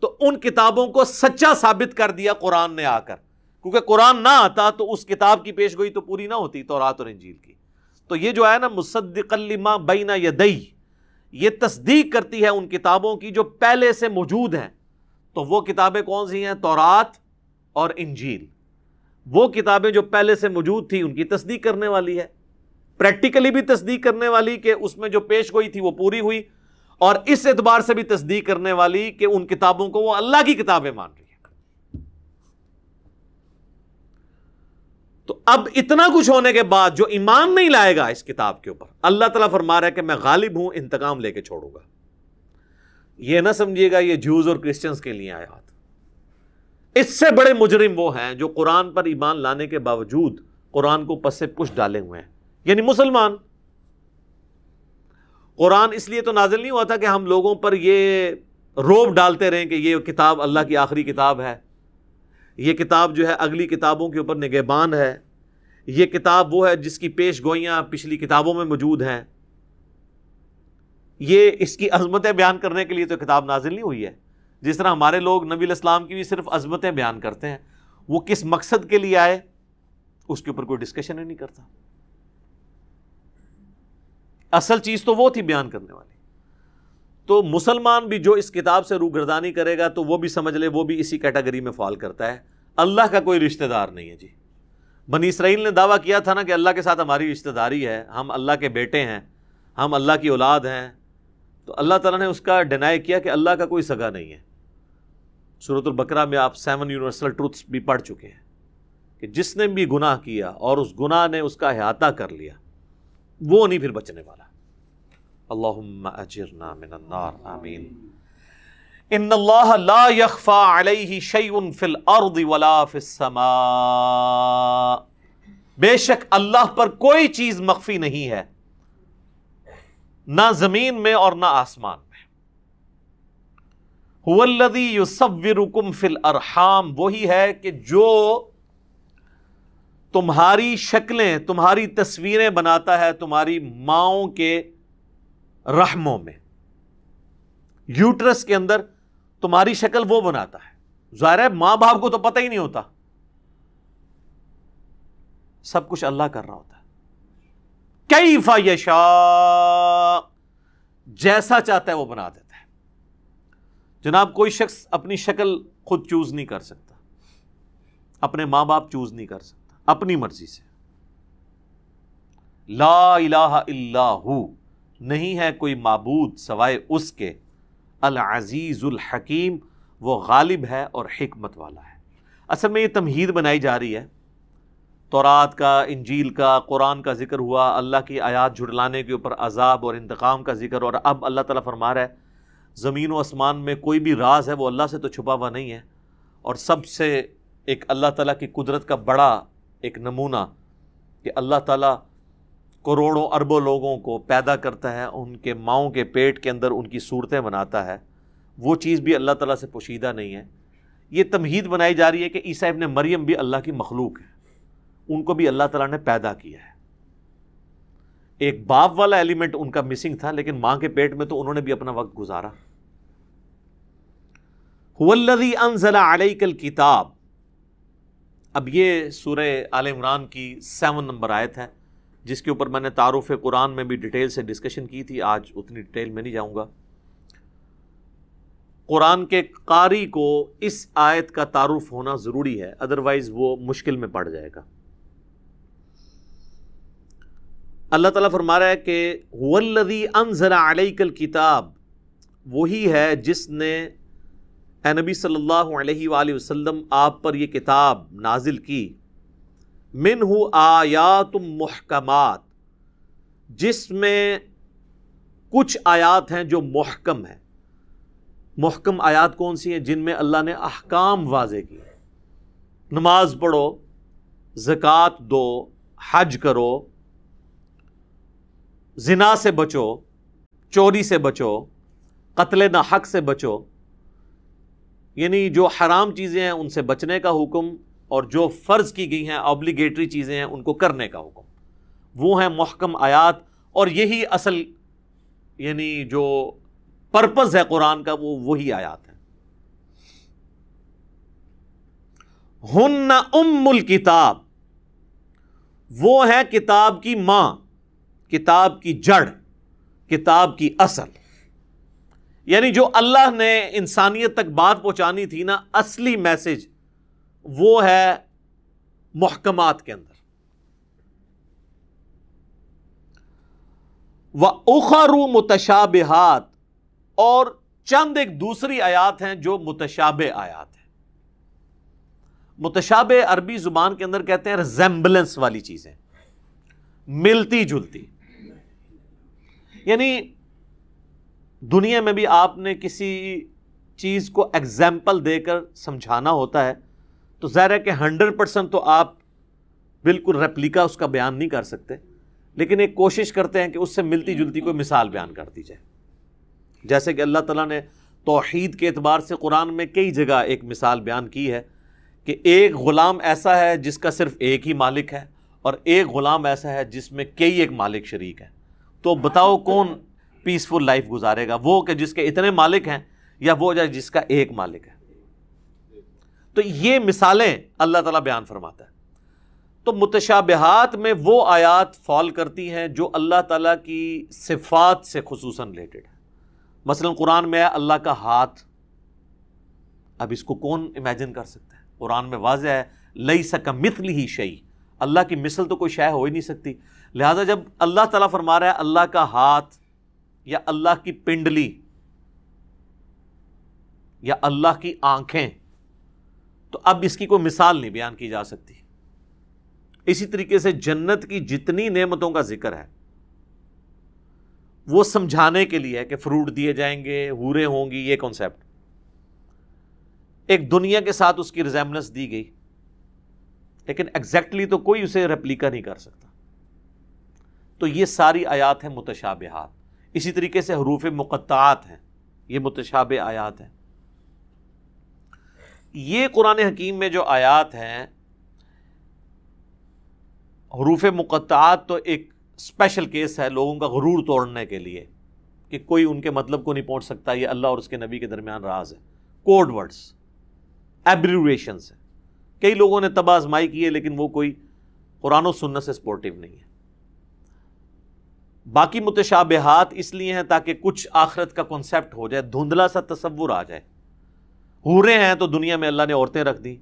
تو ان کتابوں کو سچا ثابت کر دیا قرآن نے آ کر۔ کیونکہ قرآن نہ آتا تو اس کتاب کی پیش گوئی تو پوری نہ ہوتی تو رات اور انجیل کی۔ تو یہ جو ہے نا مصدق لما بینا یدئی یہ تصدیق کرتی ہے ان کتابوں کی جو پہلے سے موجود ہیں۔ تو وہ کتابیں کون سی ہیں؟ تورات اور انجیل۔ وہ کتابیں جو پہلے سے موجود تھی ان کی تصدیق کرنے والی ہے۔ پریکٹیکلی بھی تصدیق کرنے والی کہ اس میں جو پیش گوئی تھی وہ پوری ہوئی، اور اس اعتبار سے بھی تصدیق کرنے والی کہ ان کتابوں کو وہ اللہ کی کتابیں مان رہی تو اب اتنا کچھ ہونے کے بعد جو ایمان نہیں لائے گا اس کتاب کے اوپر، اللہ تعالیٰ فرما رہا ہے کہ میں غالب ہوں، انتقام لے کے چھوڑوں گا۔ یہ نہ سمجھیے گا یہ جوز اور کرسچنس کے لیے آیات۔ اس سے بڑے مجرم وہ ہیں جو قرآن پر ایمان لانے کے باوجود قرآن کو پس سے پش ڈالے ہوئے ہیں۔ یعنی مسلمان۔ قرآن اس لیے تو نازل نہیں ہوا تھا کہ ہم لوگوں پر یہ روب ڈالتے رہیں کہ یہ کتاب اللہ کی آخری کتاب ہے۔ یہ کتاب جو ہے اگلی کتابوں کے اوپر نگہبان ہے۔ یہ کتاب وہ ہے جس کی پیش گوئیاں پچھلی کتابوں میں موجود ہیں۔ یہ اس کی عظمتیں بیان کرنے کے لیے تو کتاب نازل نہیں ہوئی ہے۔ جس طرح ہمارے لوگ نبی الاسلام کی بھی صرف عظمتیں بیان کرتے ہیں، وہ کس مقصد کے لیے آئے، اس کے اوپر کوئی ڈسکشن ہی نہیں کرتا۔ اصل چیز تو وہ تھی بیان کرنے والی۔ تو مسلمان بھی جو اس کتاب سے روگردانی کرے گا تو وہ بھی سمجھ لے، وہ بھی اسی کیٹیگری میں فال کرتا ہے۔ اللہ کا کوئی رشتہ دار نہیں ہے جی۔ بنی اسرائیل نے دعویٰ کیا تھا نا کہ اللہ کے ساتھ ہماری رشتہ داری ہے، ہم اللہ کے بیٹے ہیں، ہم اللہ کی اولاد ہیں۔ تو اللہ تعالیٰ نے اس کا ڈینائی کیا کہ اللہ کا کوئی سگا نہیں ہے۔ صورت البقرہ میں آپ سیون یونیورسل ٹروتھس بھی پڑھ چکے ہیں کہ جس نے بھی گناہ کیا اور اس گناہ نے اس کا احاطہ کر لیا، وہ نہیں پھر بچنے والا۔ اللہم اجرنا من النار، آمین. ان اللہ لا یخفا علیہ شیئن فی الارض ولا فی السماء. بے شک اللہ پر کوئی چیز مخفی نہیں ہے، نہ زمین میں اور نہ آسمان میں. الذی یصورکم فی الارحام، وہی ہے کہ جو تمہاری شکلیں، تمہاری تصویریں بناتا ہے، تمہاری ماؤں کے رحموں میں۔ یوٹرس کے اندر تمہاری شکل وہ بناتا ہے۔ ظاہر ہے، ماں باپ کو تو پتہ ہی نہیں ہوتا۔ سب کچھ اللہ کر رہا ہوتا ہے۔ کئی فا جیسا چاہتا ہے وہ بنا دیتا ہے۔ جناب، کوئی شخص اپنی شکل خود چوز نہیں کر سکتا۔ اپنے ماں باپ چوز نہیں کر سکتا۔ اپنی مرضی سے۔ لا الہ الا ہو۔ نہیں ہے کوئی معبود سوائے اس کے۔ العزیز الحکیم، وہ غالب ہے اور حکمت والا ہے۔ اصل میں یہ تمہید بنائی جا رہی ہے۔ تورات کا، انجیل کا، قرآن کا ذکر ہوا، اللہ کی آیات جھڑلانے کے اوپر عذاب اور انتقام کا ذکر، اور اب اللہ تعالیٰ فرما رہا ہے، زمین و آسمان میں کوئی بھی راز ہے، وہ اللہ سے تو چھپا ہوا نہیں ہے۔ اور سب سے ایک اللہ تعالیٰ کی قدرت کا بڑا ایک نمونہ کہ اللہ تعالیٰ کروڑوں اربوں لوگوں کو پیدا کرتا ہے، ان کے ماؤں کے پیٹ کے اندر ان کی صورتیں بناتا ہے۔ وہ چیز بھی اللہ تعالیٰ سے پوشیدہ نہیں ہے۔ یہ تمہید بنائی جا رہی ہے کہ عیسیٰ ابن مریم بھی اللہ کی مخلوق ہے۔ ان کو بھی اللہ تعالیٰ نے پیدا کیا ہے۔ ایک باپ والا ایلیمنٹ ان کا مسنگ تھا، لیکن ماں کے پیٹ میں تو انہوں نے بھی اپنا وقت گزارا۔ انزل علیک الکتاب۔ اب یہ سورہ عال عمران کی سیون نمبر آیت ہے۔ جس کے اوپر میں نے تعارف قرآن میں بھی ڈیٹیل سے ڈسکشن کی تھی، آج اتنی ڈیٹیل میں نہیں جاؤں گا۔ قرآن کے قاری کو اس آیت کا تعارف ہونا ضروری ہے ادروائز وہ مشکل میں پڑ جائے گا۔ اللہ تعالیٰ فرما رہا ہے کہ ولدی انزل علیہ کل کتاب وہی ہے جس نے اے نبی صلی اللہ علیہ وآلہ وسلم آپ پر یہ کتاب نازل کی۔ من ہو آیات محکمات، جس میں کچھ آیات ہیں جو محکم ہیں۔ محکم آیات کون سی ہیں؟ جن میں اللہ نے احکام واضح کی نماز پڑھو، زکوٰۃ دو، حج کرو، زنا سے بچو، چوری سے بچو، قتل نہ حق سے بچو یعنی جو حرام چیزیں ہیں ان سے بچنے کا حکم۔ اور جو فرض کی گئی ہیں آبلیگیٹری چیزیں ہیں، ان کو کرنے کا حکم۔ وہ ہیں محکم آیات اور یہی اصل یعنی جو پرپز ہے قرآن کا، وہ وہی آیات ہیں۔ ہن ام الکتاب، وہ ہے کتاب کی ماں، کتاب کی جڑ، کتاب کی اصل۔ یعنی جو اللہ نے انسانیت تک بات پہنچانی تھی نا، اصلی میسج وہ ہے محکمات کے اندر۔ وہ اخرو متشابہات اور چند ایک دوسری آیات ہیں جو متشاب آیات ہیں۔ متشاب عربی زبان کے اندر کہتے ہیں ریزمبلنس والی چیزیں۔ ملتی جلتی۔ یعنی دنیا میں بھی آپ نے کسی چیز کو ایگزامپل دے کر سمجھانا ہوتا ہے تو ظاہر ہے کہ ہنڈریڈ پرسینٹ تو آپ بالکل ریپلیکا اس کا بیان نہیں کر سکتے۔ لیکن ایک کوشش کرتے ہیں کہ اس سے ملتی جلتی کوئی مثال بیان کر دی جائے جیسے کہ اللہ تعالیٰ نے توحید کے اعتبار سے قرآن میں کئی جگہ ایک مثال بیان کی ہے کہ ایک غلام ایسا ہے جس کا صرف ایک ہی مالک ہے اور ایک غلام ایسا ہے جس میں کئی ایک مالک شریک ہے تو بتاؤ کون پیسفل لائف گزارے گا؟ وہ کہ جس کے اتنے مالک ہیں یا وہ جس کا ایک مالک ہے؟ تو یہ مثالیں اللہ تعالیٰ بیان فرماتا ہے۔ تو متشابہات میں وہ آیات فال کرتی ہیں جو اللہ تعالیٰ کی صفات سے خصوصاً ریلیٹڈ ہے مثلا قرآن میں ہے اللہ کا ہاتھ۔ اب اس کو کون امیجن کر سکتا ہے؟ قرآن میں واضح ہے لئی سکا مثل ہی شعی اللہ کی مثل تو کوئی شے ہو ہی نہیں سکتی۔ لہذا جب اللہ تعالیٰ فرما رہا ہے اللہ کا ہاتھ یا اللہ کی پنڈلی یا اللہ کی آنکھیں تو اب اس کی کوئی مثال نہیں بیان کی جا سکتی۔ اسی طریقے سے جنت کی جتنی نعمتوں کا ذکر ہے، وہ سمجھانے کے لیے کہ فروٹ دیے جائیں گے ہورے ہوں گی، یہ کانسیپٹ ایک دنیا کے ساتھ اس کی ریزیمنس دی گئی، لیکن ایگزیکٹلی تو کوئی اسے ریپلیکا نہیں کر سکتا۔ تو یہ ساری آیات ہیں متشابہات۔ اسی طریقے سے حروف مقطعات ہیں، یہ متشاب آیات ہیں۔ یہ قرآن حکیم میں جو آیات ہیں، حروف مقطعات تو ایک اسپیشل کیس ہے لوگوں کا غرور توڑنے کے لیے، کہ کوئی ان کے مطلب کو نہیں پہنچ سکتا، یہ اللہ اور اس کے نبی کے درمیان راز ہے۔ کوڈ ورڈس ایبریویشنس ہیں۔ کئی لوگوں نے تباہ آزمائی کی ہے، لیکن وہ کوئی قرآن و سنت سے سپورٹیو نہیں ہے۔ باقی متشابہات اس لیے ہیں تاکہ کچھ آخرت کا کنسیپٹ ہو جائے، دھندلا سا تصور آ جائے۔ ہورے ہیں تو دنیا میں اللہ نے عورتیں رکھ دی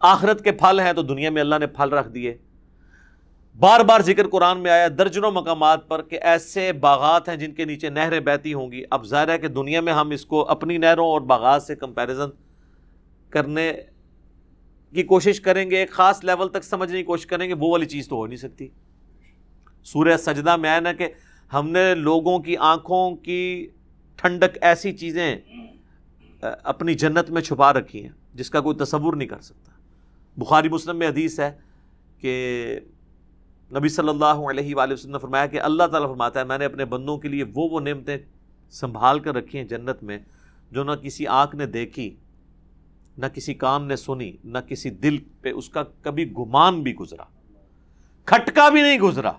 آخرت کے پھل ہیں تو دنیا میں اللہ نے پھل رکھ دیے۔ بار بار ذکر قرآن میں آیا درجنوں مقامات پر کہ ایسے باغات ہیں جن کے نیچے نہریں بہتی ہوں گی۔ اب ظاہر ہے کہ دنیا میں ہم اس کو اپنی نہروں اور باغات سے کمپیریزن کرنے کی کوشش کریں گے، ایک خاص لیول تک سمجھنے کی کوشش کریں گے، وہ والی چیز تو ہو نہیں سکتی۔ سورہ سجدہ میں آیا نا کہ ہم نے لوگوں کی آنکھوں کی ٹھنڈک ایسی چیزیں اپنی جنت میں چھپا رکھی ہیں، جس کا کوئی تصور نہیں کر سکتا۔ بخاری مسلم میں حدیث ہے کہ نبی صلی اللہ علیہ وآلہ وسلم نے فرمایا کہ اللہ تعالیٰ فرماتا ہے، میں نے اپنے بندوں کے لیے وہ وہ نعمتیں سنبھال کر رکھی ہیں جنت میں، جو نہ کسی آنکھ نے دیکھی، نہ کسی کان نے سنی، نہ کسی دل پہ اس کا کبھی گمان بھی گزرا۔ کھٹکا بھی نہیں گزرا۔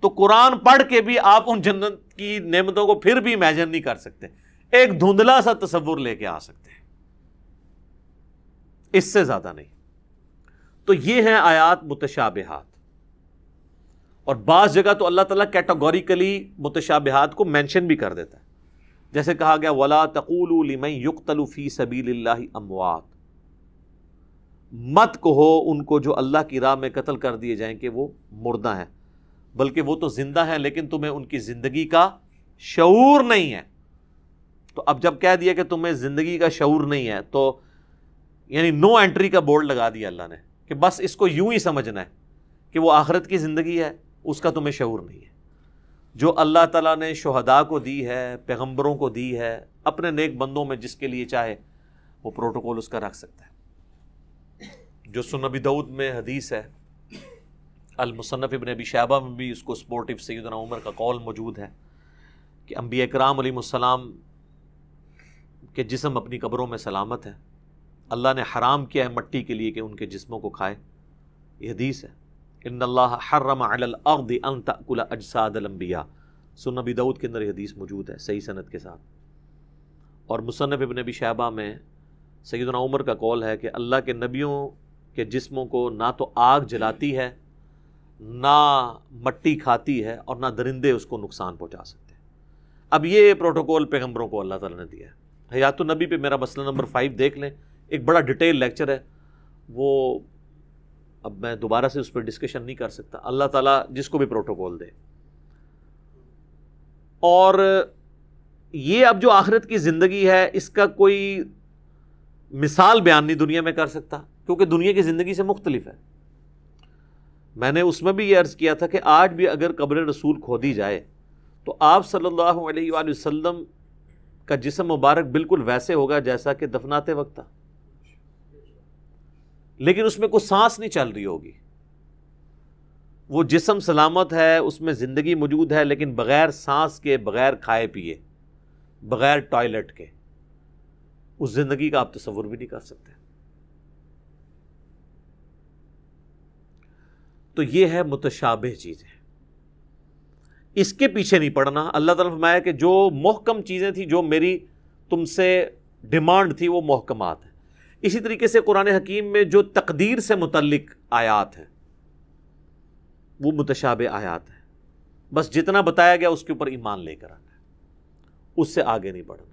تو قرآن پڑھ کے بھی آپ ان جنت کی نعمتوں کو پھر بھی امیجن نہیں کر سکتے۔ ایک دھندلا سا تصور لے کے آ سکتے ہیں۔ اس سے زیادہ نہیں۔ تو یہ ہیں آیات متشابہات۔ اور بعض جگہ تو اللہ تعالیٰ کیٹاگوریکلی متشابہات کو مینشن بھی کر دیتا ہے۔ جیسے کہا گیا، ولا تقول لمن يقتل فی سبیل اللہ اموات مت کہو ان کو جو اللہ کی راہ میں قتل کر دیے جائیں کہ وہ مردہ ہیں۔ بلکہ وہ تو زندہ ہیں، لیکن تمہیں ان کی زندگی کا شعور نہیں ہے۔ تو اب جب کہہ دیا کہ تمہیں زندگی کا شعور نہیں ہے، تو یعنی نو انٹری کا بورڈ لگا دیا اللہ نے کہ بس اس کو یوں ہی سمجھنا ہے کہ وہ آخرت کی زندگی ہے، اس کا تمہیں شعور نہیں ہے۔ جو اللہ تعالیٰ نے شہداء کو دی ہے، پیغمبروں کو دی ہے، اپنے نیک بندوں میں جس کے لیے چاہے، وہ پروٹوکول اس کا رکھ سکتا ہے۔ جو سنبی دعود میں حدیث ہے، المصنف ابن ابی شہبہ میں بھی اس کو سپورٹو سیدنا عمر کا قول موجود ہے کہ انبیاء اکرام علیہ السلام کے جسم اپنی قبروں میں سلامت ہے۔ اللہ نے حرام کیا ہے مٹی کے لیے کہ ان کے جسموں کو کھائے۔ یہ حدیث ہے۔ ان اللہ حرم علی الارض ان تاکل اجساد الانبیاء۔ سن نبی دعود کے اندر یہ حدیث موجود ہے صحیح سند کے ساتھ۔ اور مصنف ابن ابی شہبہ میں سیدنا عمر کا قول ہے کہ اللہ کے نبیوں کے جسموں کو نہ تو آگ جلاتی ہے، نہ مٹی کھاتی ہے اور نہ درندے اس کو نقصان پہنچا سکتے۔ اب یہ پروٹوکول پیغمبروں کو اللہ تعالیٰ نے دیا ہے۔ حیات النبی پہ میرا مسئلہ نمبر فائیو دیکھ لیں۔ ایک بڑا ڈیٹیل لیکچر ہے۔ وہ اب میں دوبارہ سے اس پہ ڈسکشن نہیں کر سکتا۔ اللہ تعالیٰ جس کو بھی پروٹوکول دے۔ اور یہ اب جو آخرت کی زندگی ہے، اس کا کوئی مثال بیان نہیں دنیا میں کر سکتا۔ کیونکہ دنیا کی زندگی سے مختلف ہے۔ میں نے اس میں بھی یہ عرض کیا تھا کہ آج بھی اگر قبر رسول کھودی جائے، تو آپ صلی اللہ علیہ وآلہ وسلم کا جسم مبارک بالکل ویسے ہوگا جیسا کہ دفناتے وقت تھا۔ لیکن اس میں کوئی سانس نہیں چل رہی ہوگی۔ وہ جسم سلامت ہے، اس میں زندگی موجود ہے، لیکن بغیر سانس کے، بغیر کھائے پیے، بغیر ٹوائلٹ کے، اس زندگی کا آپ تصور بھی نہیں کر سکتے۔ تو یہ ہے متشابہ چیزیں۔ اس کے پیچھے نہیں پڑنا اللہ تعالیٰ فرمایا کہ جو محکم چیزیں تھیں، جو میری تم سے ڈیمانڈ تھی، وہ محکمات ہیں۔ اسی طریقے سے قرآن حکیم میں جو تقدیر سے متعلق آیات ہیں، وہ متشابہ آیات ہیں۔ بس جتنا بتایا گیا، اس کے اوپر ایمان لے کر آنا ہے۔ اس سے آگے نہیں بڑھنا۔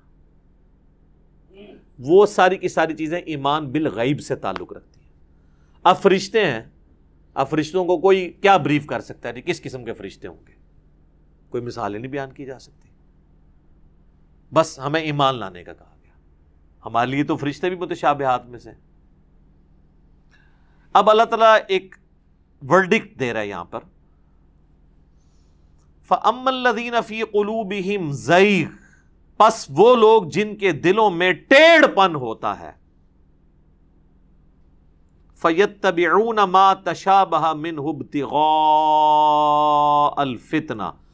وہ ساری کی ساری چیزیں ایمان بالغیب سے تعلق رکھتی ہیں۔ اب فرشتے ہیں۔ اب فرشتوں کو کوئی کیا بریف کر سکتا ہے؟ جی کس قسم کے فرشتے ہوں گے؟ کوئی مثال نہیں بیان کی جا سکتی۔ بس ہمیں ایمان لانے کا کہا گیا۔ ہمارے لیے تو فرشتے بھی متشابہات میں سے۔ اب اللہ تعالیٰ ایک ورڈکٹ دے رہا ہے یہاں پر۔ فَأَمَّ الَّذِينَ فِي قُلُوبِهِمْ زَيْغ۔ پس وہ لوگ جن کے دلوں میں ٹیڑھ پن ہوتا ہے۔ فَيَتَّبِعُونَ مَا تَشَابَهَ مِنْهُ ابْتِغَاءَ الْفِتْنَةِ۔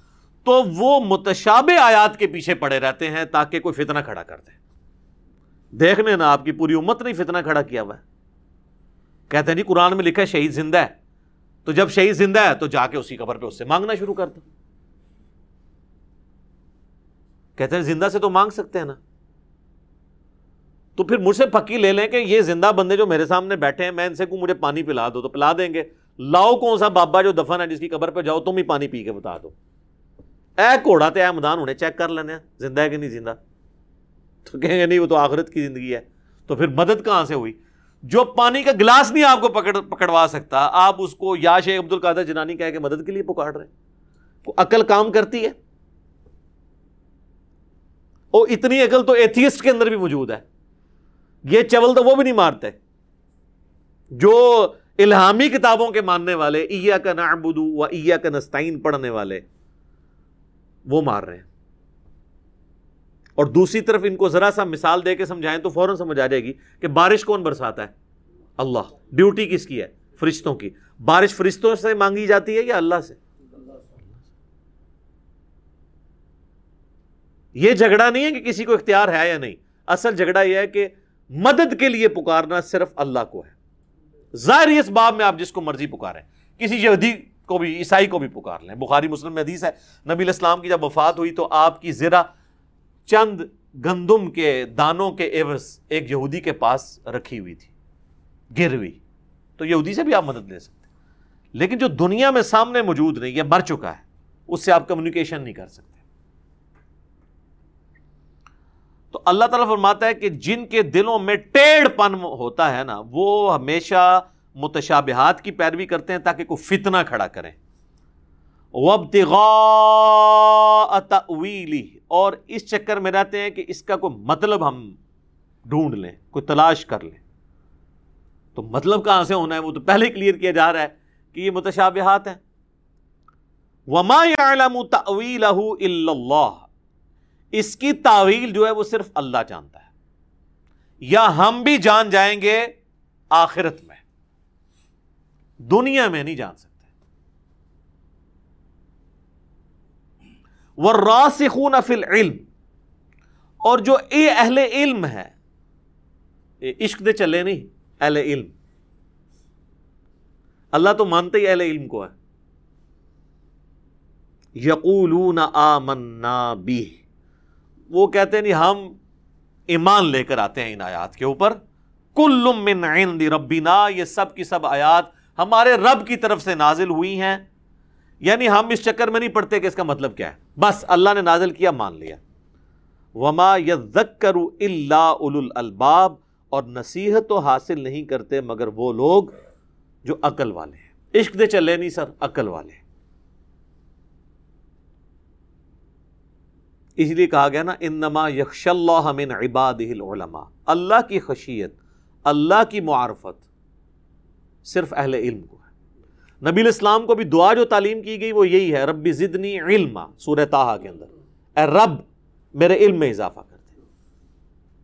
تو وہ متشابہ آیات کے پیچھے پڑے رہتے ہیں تاکہ کوئی فتنہ کھڑا کر دے۔ دیکھنے نا آپ کی پوری امت نے فتنہ کھڑا کیا ہوا ہے۔ کہتے ہیں جی قرآن میں لکھا ہے شہید زندہ ہے۔ تو جب شہید زندہ ہے تو جا کے اسی قبر پہ اس سے مانگنا شروع کر دو۔ کہتے ہیں زندہ سے تو مانگ سکتے ہیں نا۔ تو پھر مجھ سے پکی لے لیں کہ یہ زندہ بندے جو میرے سامنے بیٹھے ہیں، میں ان سے کو مجھے پانی پلا دو، تو پلا دیں گے۔ لاؤ کون سا بابا جو دفن ہے، جس کی قبر پہ جاؤ، تم ہی پانی پی کے بتا دو۔ اے کوڑا تو اے مدان ہونے چیک کر لینے زندہ ہے کہ نہیں زندہ؟ تو کہیں گے نہیں، وہ تو آخرت کی زندگی ہے۔ تو پھر مدد کہاں سے ہوئی؟ جو پانی کا گلاس نہیں آپ کو پکڑ پکڑوا سکتا، آپ اس کو یا شیخ عبد القادر جنانی کہہ کے مدد کے لیے پکاڑ رہے ہیں۔ عقل کام کرتی ہے۔ اور اتنی عقل تو ایتھیسٹ کے اندر بھی موجود ہے۔ یہ چول تو وہ بھی نہیں مارتے۔ جو الہامی کتابوں کے ماننے والے ایا کا نعبدو و ایا کا نستعین پڑھنے والے وہ مار رہے ہیں۔ اور دوسری طرف ان کو ذرا سا مثال دے کے سمجھائیں تو فوراً سمجھ آ جائے گی کہ بارش کون برساتا ہے۔ اللہ، ڈیوٹی کس کی ہے؟ فرشتوں کی۔ بارش فرشتوں سے مانگی جاتی ہے یا اللہ سے؟ یہ جھگڑا نہیں ہے کہ کسی کو اختیار ہے یا نہیں۔ اصل جھگڑا یہ ہے کہ مدد کے لیے پکارنا صرف اللہ کو ہے۔ ظاہر اس باب میں آپ جس کو مرضی پکاریں۔ کسی یہودی کو بھی، عیسائی کو بھی پکار لیں۔ بخاری، مسلم میں حدیث ہے، نبی الاسلام کی جب وفات ہوئی تو آپ کی زرہ چند گندم کے دانوں کے عوض ایک یہودی کے پاس رکھی ہوئی تھی، گر ہوئی۔ تو یہودی سے بھی آپ مدد لے سکتے لیکن جو دنیا میں سامنے موجود نہیں، یہ مر چکا ہے۔ اس سے آپ کمیونیکیشن نہیں کر سکتے۔ تو اللہ تعالیٰ فرماتا ہے کہ جن کے دلوں میں ٹیڑھ پن ہوتا ہے نا، وہ ہمیشہ متشابہات کی پیروی کرتے ہیں تاکہ کوئی فتنہ کھڑا کریں۔ اور اس چکر میں رہتے ہیں کہ اس کا کوئی مطلب ہم ڈھونڈ لیں، کوئی تلاش کر لیں۔ تو مطلب کہاں سے ہونا ہے؟ وہ تو پہلے کلیئر کیا جا رہا ہے کہ یہ متشابہات ہیں۔ وما يعلم تأويله الا اللہ اس کی تعویل جو ہے وہ صرف اللہ جانتا ہے۔ یا ہم بھی جان جائیں گے آخرت میں۔ دنیا میں نہیں جان سکتے۔ وہ راسخون فل علم اور جو اے اہل علم ہے عشق دے چلے نہیں، اہل علم۔ اللہ تو مانتے ہی اہل علم کو ہے۔ یقولون آمنا بھی وہ کہتے ہیں نہیں، ہم ایمان لے کر آتے ہیں ان آیات کے اوپر۔ کل من عند ربنا، یہ سب کی سب آیات ہمارے رب کی طرف سے نازل ہوئی ہیں۔ یعنی ہم اس چکر میں نہیں پڑھتے کہ اس کا مطلب کیا ہے۔ بس اللہ نے نازل کیا، مان لیا۔ وما یذکر الا اولو الالباب اور نصیحت تو حاصل نہیں کرتے مگر وہ لوگ جو عقل والے ہیں۔ عشق دے چلے نہیں سر، عقل والے ہیں۔ اس لیے کہا گیا نا انما یکش اللہ من عباد العلماء۔ اللہ کی خشیت، اللہ کی معرفت صرف اہل علم کو ہے۔ نبی الاسلام کو بھی دعا جو تعلیم کی گئی وہ یہی ہے، ربی زدنی علم سورہ تاہا کے اندر۔ اے رب، میرے علم میں اضافہ کر دے۔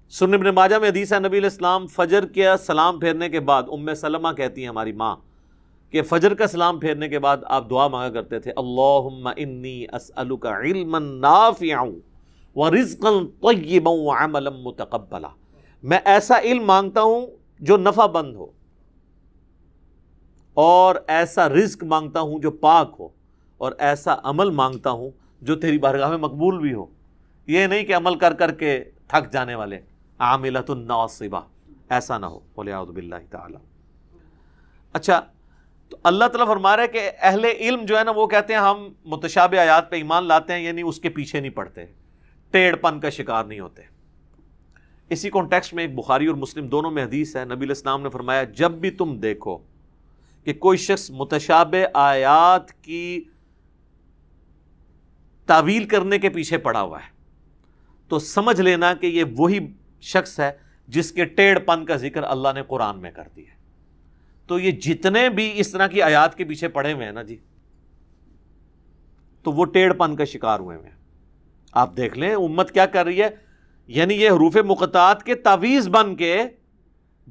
سن ابن ماجہ میں حدیث ہے، نبی الاسلام فجر کے سلام پھیرنے کے بعد ام سلمہ کہتی ہیں ہماری ماں کہ فجر کا سلام پھیرنے کے بعد آپ دعا مانگا کرتے تھے، اللہم انی اسألک علما نافعا ورزقا طیبا وعملا متقبلا۔ میں ایسا علم مانگتا ہوں جو نفع بند ہو۔ اور ایسا رزق مانگتا ہوں جو پاک ہو اور ایسا عمل مانگتا ہوں جو تیری بارگاہ میں مقبول بھی ہو۔ یہ نہیں کہ عمل کر کر کے تھک جانے والے۔ عاملت الناصبہ۔ ایسا نہ ہو۔ باللہ تعالی۔ اچھا تو اللہ تعالیٰ فرما رہا ہے کہ اہل علم جو ہے نا، وہ کہتے ہیں ہم متشابہ آیات پہ ایمان لاتے ہیں یعنی اس کے پیچھے نہیں پڑتے۔ ٹیڑھ پن کا شکار نہیں ہوتے۔ اسی کانٹیکسٹ میں ایک بخاری اور مسلم دونوں میں حدیث ہے۔ نبی الاسلام نے فرمایا، جب بھی تم دیکھو کہ کوئی شخص متشابہ آیات کی تعویل کرنے کے پیچھے پڑا ہوا ہے۔ تو سمجھ لینا کہ یہ وہی شخص ہے جس کے ٹیڑھ پن کا ذکر اللہ نے قرآن میں کر دیا تو یہ جتنے بھی اس طرح کی آیات کے پیچھے پڑے ہوئے ہیں نا جی تو وہ ٹیڑھ پن کا شکار ہوئے ہوئے ہیں۔ آپ دیکھ لیں امت کیا کر رہی ہے یعنی یہ حروف مقطعات کے تعویز بن کے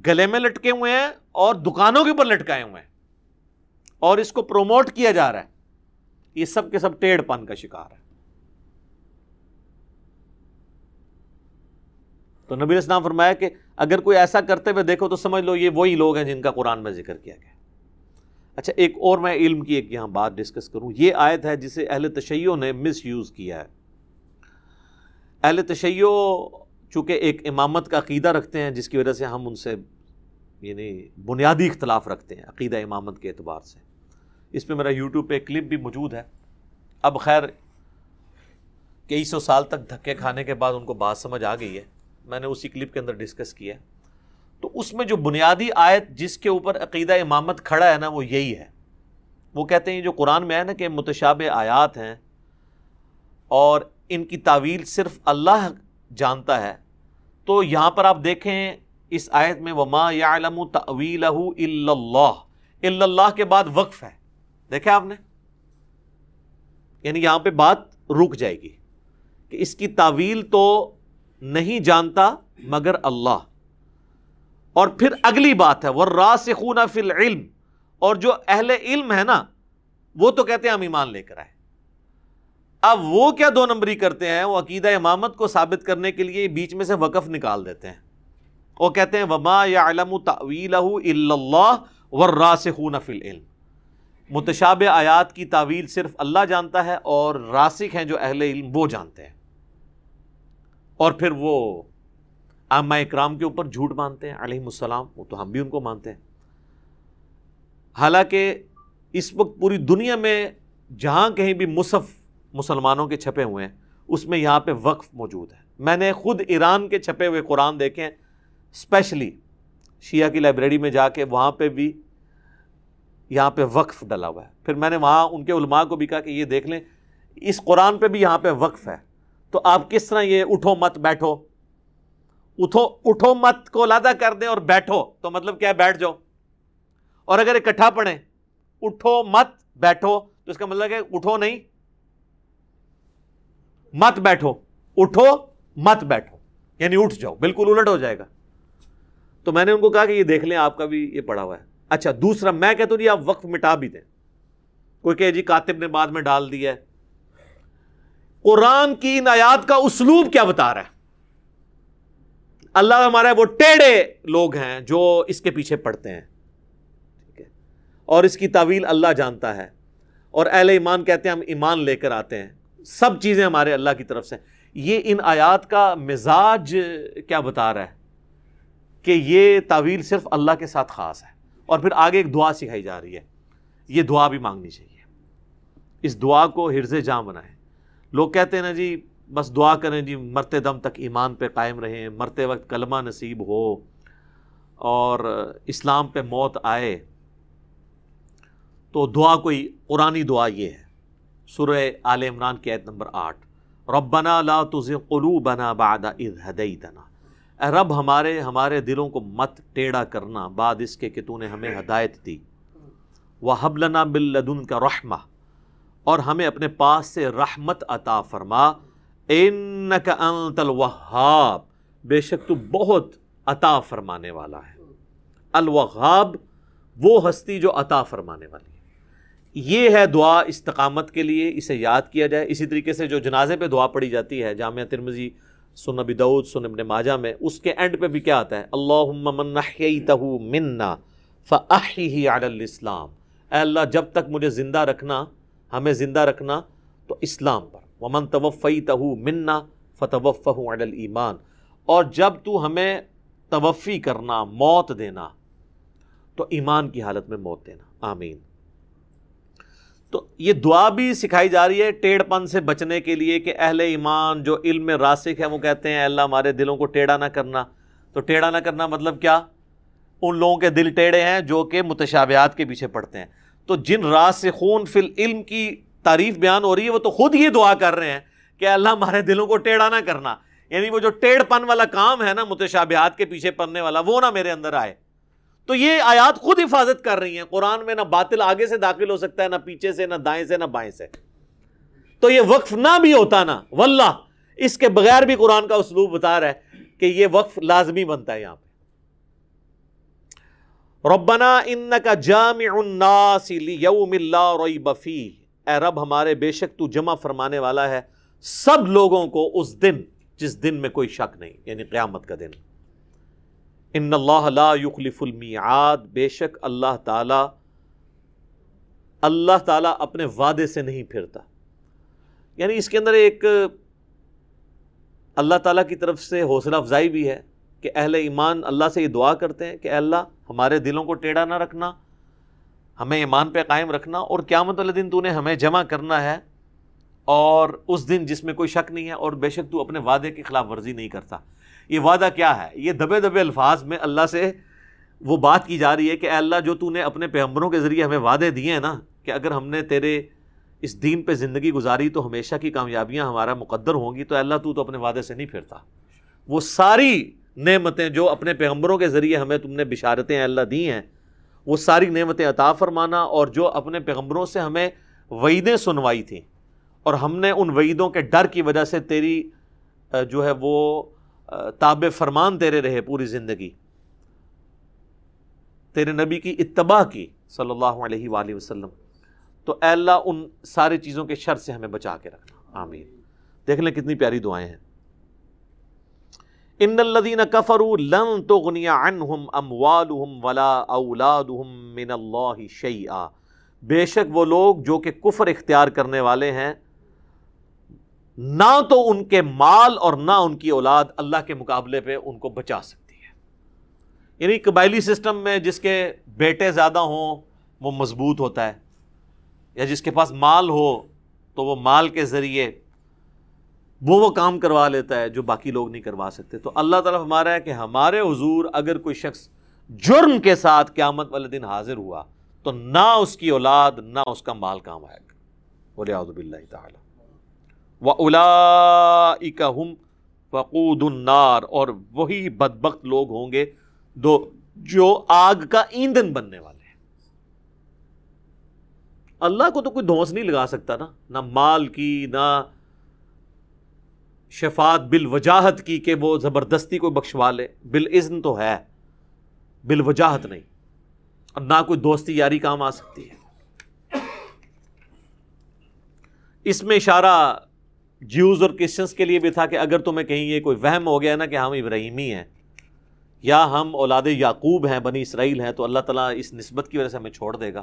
گلے میں لٹکے ہوئے ہیں اور دکانوں کے اوپر لٹکائے ہوئے ہیں۔ اور اس کو پروموٹ کیا جا رہا ہے۔ یہ سب کے سب ٹیڑھ پن کا شکار ہے۔ تو نبی اسلام فرمایا کہ اگر کوئی ایسا کرتے ہوئے دیکھو تو سمجھ لو یہ وہی لوگ ہیں جن کا قرآن میں ذکر کیا گیا۔ اچھا ایک اور میں علم کی ایک یہاں بات ڈسکس کروں۔ یہ آیت ہے جسے اہل تشیعوں نے مس یوز کیا ہے۔ اہل تشیع چونکہ ایک امامت کا عقیدہ رکھتے ہیں، جس کی وجہ سے ہم ان سے یعنی بنیادی اختلاف رکھتے ہیں، عقیدہ امامت کے اعتبار سے۔ اس پہ میرا یوٹیوب پہ کلپ بھی موجود ہے۔ اب خیر، کئی سو سال تک دھکے کھانے کے بعد ان کو بات سمجھ آ گئی ہے۔ میں نے اسی کلپ کے اندر ڈسکس کیا تو اس میں جو بنیادی آیت جس کے اوپر عقیدہ امامت کھڑا ہے نا، وہ یہی ہے۔ وہ کہتے ہیں، جو قرآن میں ہے نا کہ متشابہ آیات ہیں اور ان کی تعویل صرف اللہ جانتا ہے۔ تو یہاں پر آپ دیکھیں، اس آیت میں وما یا علم تعویل اللہ اللہ کے بعد وقف ہے۔ دیکھیں آپ نے؟ یعنی یہاں پہ بات رک جائے گی کہ اس کی تعویل تو نہیں جانتا مگر اللہ۔ اور پھر اگلی بات ہے وہ راسخون فی العلم۔ اور جو اہل علم ہے نا، وہ تو کہتے ہیں ہم ایمان لے کر آئے۔ اب وہ کیا دو نمبری کرتے ہیں؟ وہ عقیدہ امامت کو ثابت کرنے کے لیے بیچ میں سے وقف نکال دیتے ہیں۔ وہ کہتے ہیں، وما یا علم تعویل اللہ وراسخون فی العلم۔ متشابہ آیات کی تعویل صرف اللہ جانتا ہے اور راسخ ہیں جو اہل علم وہ جانتے ہیں۔ اور پھر وہ عامہ اکرام کے اوپر جھوٹ مانتے ہیں علیہ السلام، وہ تو ہم بھی ان کو مانتے ہیں۔ حالانکہ اس وقت پوری دنیا میں جہاں کہیں بھی مصحف مسلمانوں کے چھپے ہوئے ہیں، اس میں یہاں پہ وقف موجود ہے۔ میں نے خود ایران کے چھپے ہوئے قرآن دیکھے ہیں، اسپیشلی شیعہ کی لائبریری میں جا کے وہاں پہ بھی یہاں پہ وقف ڈلا ہوا ہے۔ پھر میں نے وہاں ان کے علماء کو بھی کہا کہ یہ دیکھ لیں، اس قرآن پہ بھی یہاں پہ وقف ہے۔ تو آپ کس طرح یہ اٹھو مت، بیٹھو۔ اٹھو اٹھو مت کو لادہ کر دیں اور بیٹھو۔ تو مطلب کیا بیٹھ جاؤ۔ اور اگر اکٹھا پڑھیں، اٹھو مت، بیٹھو۔ تو اس کا مطلب کہ اٹھو نہیں۔ مت بیٹھو۔ اٹھو مت بیٹھو۔ یعنی اٹھ جاؤ، بالکل الٹ ہو جائے گا۔ تو میں نے ان کو کہا کہ یہ دیکھ لیں، آپ کا بھی یہ پڑا ہوا ہے۔ اچھا دوسرا، میں کہتا ہوں جی آپ وقت مٹا بھی دیں۔ کوئی کہ جی کاتب نے بعد میں ڈال دیا ہے۔ قرآن کی ان آیات کا اسلوب کیا بتا رہا ہے؟ اللہ ہمارا وہ ٹیڑے لوگ ہیں جو اس کے پیچھے پڑتے ہیں۔ ٹھیک ہے۔ اور اس کی تعویل اللہ جانتا ہے۔ اور اہل ایمان کہتے ہیں، ہم ایمان لے کر آتے ہیں۔ سب چیزیں ہمارے اللہ کی طرف سے۔ یہ ان آیات کا مزاج کیا بتا رہا ہے؟ کہ یہ تعویل صرف اللہ کے ساتھ خاص ہے۔ اور پھر آگے ایک دعا سکھائی جا رہی ہے۔ یہ دعا بھی مانگنی چاہیے۔ اس دعا کو حرز جام بنائیں۔ لوگ کہتے ہیں نا جی بس دعا کریں جی مرتے دم تک ایمان پہ قائم رہیں، مرتے وقت کلمہ نصیب ہو اور اسلام پہ موت آئے۔ تو دعا کوئی قرآن دعا یہ ہے۔ سورہ آل عمران کی عید نمبر آٹھ۔ ربنا لا تزغ قلوبنا بعد اذ هديتنا اے رب، ہمارے ہمارے دلوں کو مت ٹیڑھا کرنا، بعد اس کے کہ تو نے ہمیں ہدایت دی۔ وہ حبلنا بلدن کا رحمہ اور ہمیں اپنے پاس سے رحمت عطا فرما۔ انک انت الوہاب بے شک تو بہت عطا فرمانے والا ہے۔ الوہاب وہ ہستی جو عطا فرمانے والی ہے۔ یہ ہے دعا استقامت کے لیے، اسے یاد کیا جائے۔ اسی طریقے سے جو جنازے پہ دعا پڑھی جاتی ہے، جامعہ ترمزی سن ابی دعود سن ابن ماجہ میں اس کے اینڈ پہ بھی کیا آتا ہے؟ اللہم من نحییتہو مننا فأحیہی علی الاسلام۔ اے اللہ، جب تک مجھے زندہ رکھنا، ہمیں زندہ رکھنا، تو اسلام پر۔ ومن توفیتہو مننا فتوفہو علی الایمان۔ اور جب تو ہمیں توفی کرنا، موت دینا، تو ایمان کی حالت میں موت دینا۔ آمین۔ تو یہ دعا بھی سکھائی جا رہی ہے ٹیڑھ پن سے بچنے کے لیے کہ اہل ایمان جو علم میں راسک ہے وہ کہتے ہیں اللہ ہمارے دلوں کو ٹیڑھا نہ کرنا۔ تو ٹیڑھا نہ کرنا مطلب کیا؟ ان لوگوں کے دل ٹیڑھے ہیں جو کہ متشابہات کے پیچھے پڑتے ہیں۔ تو جن راسخون فی العلم کی تعریف بیان ہو رہی ہے، وہ تو خود ہی دعا کر رہے ہیں کہ اللہ ہمارے دلوں کو ٹیڑھا نہ کرنا۔ یعنی وہ جو ٹیڑھ پن والا کام ہے نا، متشابہات کے پیچھے پڑنے والا، وہ نہ میرے اندر آئے۔ تو یہ آیات خود حفاظت کر رہی ہیں۔ قرآن میں نہ باطل آگے سے داخل ہو سکتا ہے، نہ پیچھے سے، نہ دائیں سے، نہ بائیں سے۔ تو یہ وقف نہ بھی ہوتا نا، واللہ، اس کے بغیر بھی قرآن کا اسلوب بتا رہا ہے کہ یہ وقف لازمی بنتا ہے یہاں پہ۔ ربنا انکا جامع الناس لیوم اللہ ریب فیہ۔ اے رب، ہمارے بے شک تو جمع فرمانے والا ہے۔ سب لوگوں کو اس دن، جس دن میں کوئی شک نہیں یعنی قیامت کا دن۔ ان اللہ لا یخلف المیعاد، بے شک اللہ تعالی، اللہ تعالیٰ اپنے وعدے سے نہیں پھرتا۔ یعنی اس کے اندر ایک اللہ تعالیٰ کی طرف سے حوصلہ افزائی بھی ہے کہ اہل ایمان اللہ سے یہ دعا کرتے ہیں کہ اے اللہ، ہمارے دلوں کو ٹیڑھا نہ رکھنا، ہمیں ایمان پہ قائم رکھنا اور قیامت والے دن تو نے ہمیں جمع کرنا ہے اور اس دن جس میں کوئی شک نہیں ہے اور بے شک تو اپنے وعدے کی خلاف ورزی نہیں کرتا۔ یہ وعدہ کیا ہے؟ یہ دبے دبے الفاظ میں اللہ سے وہ بات کی جا رہی ہے کہ اے اللہ جو تو نے اپنے پیغمبروں کے ذریعے ہمیں وعدے دیے ہیں نا، کہ اگر ہم نے تیرے اس دین پہ زندگی گزاری تو ہمیشہ کی کامیابیاں ہمارا مقدر ہوں گی، تو اللہ تو تو اپنے وعدے سے نہیں پھرتا۔ وہ ساری نعمتیں جو اپنے پیغمبروں کے ذریعے ہمیں تم نے بشارتیں اللہ دی ہیں، وہ ساری نعمتیں عطا فرمانا اور جو اپنے پیغمبروں سے ہمیں وعیدیں سنوائی تھیں۔ اور ہم نے ان وعیدوں کے ڈر کی وجہ سے تیری، جو ہے وہ تاب فرمان تیرے رہے پوری زندگی۔ تیرے نبی کی اتباع کی، صلی اللہ علیہ وآلہ وسلم۔ تو اے اللہ، ان ساری چیزوں کے شر سے ہمیں بچا کے رکھنا آمین۔ دیکھ لیں کتنی پیاری دعائیں ہیں۔ ان الذين كفروا لن تغني عنهم اموالهم ولا اولادهم من الله شيئا بے شک وہ لوگ جو کہ کفر اختیار کرنے والے ہیں نہ تو ان کے مال اور نہ ان کی اولاد اللہ کے مقابلے پہ ان کو بچا سکتی ہے۔ یعنی قبائلی سسٹم میں جس کے بیٹے زیادہ ہوں، وہ مضبوط ہوتا ہے۔ یا جس کے پاس مال ہو، تو وہ مال کے ذریعے وہ وہ کام کروا لیتا ہے جو باقی لوگ نہیں کروا سکتے۔ تو اللہ تعالیٰ ہمارا ہے کہ ہمارے حضور اگر کوئی شخص جرم کے ساتھ قیامت والے دن حاضر ہوا، تو نہ اس کی اولاد، نہ اس کا مال کام آئے گا۔ بولے آدب اللہ تعالیٰ۔ و الا ہم فقود النار اور وہی بدبخت لوگ ہوں گے دو، جو آگ کا ایندھن بننے والے ہیں۔ اللہ کو تو کوئی دھوس نہیں لگا سکتا نا، نہ مال کی، نہ شفات بال وجاہت کی کہ وہ زبردستی کو بخشوا لے۔ بال عزن تو ہے بال وجاہت نہیں۔ اور نہ کوئی دوستی یاری کام آ سکتی ہے۔ اس میں اشارہ جیوز اور کرسچنس کے لیے بھی تھا کہ اگر تمہیں کہیں یہ کوئی وہم ہو گیا نا کہ ہم ابراہیمی ہیں یا ہم اولاد یعقوب ہیں، بنی اسرائیل ہیں، تو اللہ تعالیٰ اس نسبت کی وجہ سے ہمیں چھوڑ دے گا۔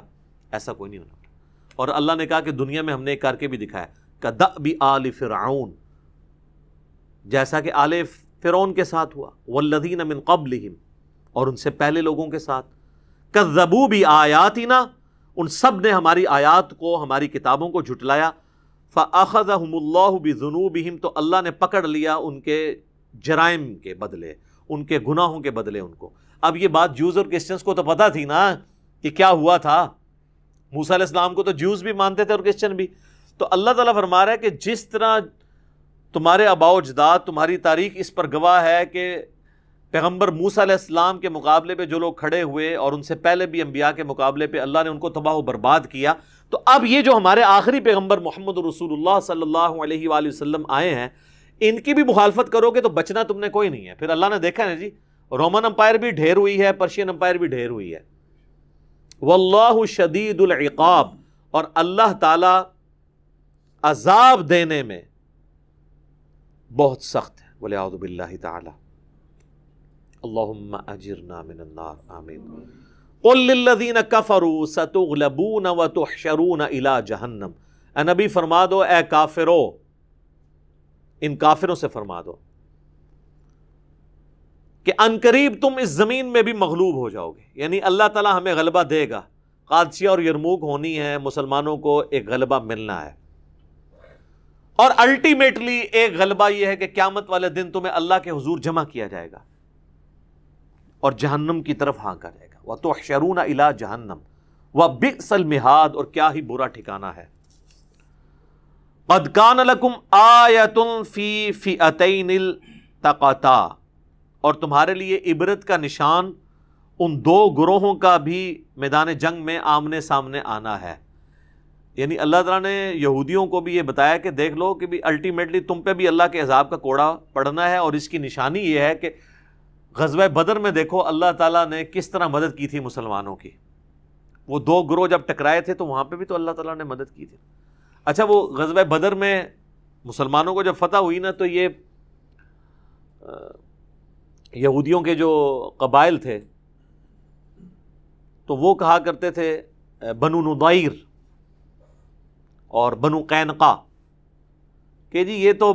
ایسا کوئی نہیں ہونا۔ اور اللہ نے کہا کہ دنیا میں ہم نے ایک کر کے بھی دکھایا کہ د بھی آل فرعون، جیسا کہ آل فرعون کے ساتھ ہوا۔ والذین من قبلہم، اور ان سے پہلے لوگوں کے ساتھ۔ کذبو بھی آیاتنا، ان سب نے ہماری آیات کو، ہماری کتابوں کو جھٹلایا۔ فَأَخَذَهُمُ اللَّهُ بِذُنُوبِهِمْ، تو اللہ نے پکڑ لیا ان کے جرائم کے بدلے، ان کے گناہوں کے بدلے ان کو۔ اب یہ بات جوز اور کرسچنس کو تو پتا تھی نا کہ کیا ہوا تھا۔ موسیٰ علیہ السلام کو تو جوز بھی مانتے تھے اور کرسچن بھی۔ تو اللہ تعالیٰ فرما رہا ہے کہ جس طرح تمہارے اباؤ اجداد، تمہاری تاریخ اس پر گواہ ہے کہ پیغمبر موسا علیہ السلام کے مقابلے پہ جو لوگ کھڑے ہوئے اور ان سے پہلے بھی انبیاء کے مقابلے پہ اللہ نے ان کو تباہ و برباد کیا، تو اب یہ جو ہمارے آخری پیغمبر محمد رسول اللہ صلی اللہ علیہ وآلہ وسلم آئے ہیں، ان کی بھی مخالفت کرو گے تو بچنا تم نے کوئی نہیں ہے۔ پھر اللہ نے دیکھا نا جی رومن امپائر بھی ڈھیر ہوئی ہے، پرشین امپائر بھی ڈھیر ہوئی ہے۔ واللہ شدید العقاب، اور اللہ تعالی عذاب دینے میں بہت سخت ہے۔ بولے اعوذ باللہ تعالی۔ اللہم اجرنا من النار، آمین. قل للذین کفروا ستغلبون وتحشرون الى جہنم. اے نبی، فرما دو، اے کافرو، ان کافروں سے فرما دو کہ انقریب تم اس زمین میں بھی مغلوب ہو جاؤ گے۔ یعنی اللہ تعالیٰ ہمیں غلبہ دے گا۔ قادسیہ اور یرموک ہونی ہے مسلمانوں کو ایک غلبہ ملنا ہے۔ اور الٹیمیٹلی ایک غلبہ یہ ہے کہ قیامت والے دن تمہیں اللہ کے حضور جمع کیا جائے گا۔ اور جہنم کی طرف ہانکا جائے گا۔ وہ تو شرون الا جہنم وہ بکسل مہاد اور کیا ہی برا ٹھکانا ہے۔ قدکان لکم آیتن فی فی اتین اور تمہارے لیے عبرت کا نشان ان دو گروہوں کا بھی میدان جنگ میں آمنے سامنے آنا ہے۔ یعنی اللہ تعالیٰ نے یہودیوں کو بھی یہ بتایا کہ دیکھ لو کہ بھی الٹیمیٹلی تم پہ بھی اللہ کے عذاب کا کوڑا پڑنا ہے اور اس کی نشانی یہ ہے کہ غزوہ بدر میں دیکھو اللہ تعالیٰ نے کس طرح مدد کی تھی مسلمانوں کی۔ وہ دو گروہ جب ٹکرائے تھے تو وہاں پہ بھی تو اللہ تعالیٰ نے مدد کی تھی۔ اچھا وہ غزوہ بدر میں مسلمانوں کو جب فتح ہوئی نا تو یہ یہودیوں کے جو قبائل تھے، تو وہ کہا کرتے تھے بنو ندائر اور بنو قینقا کہ جی یہ تو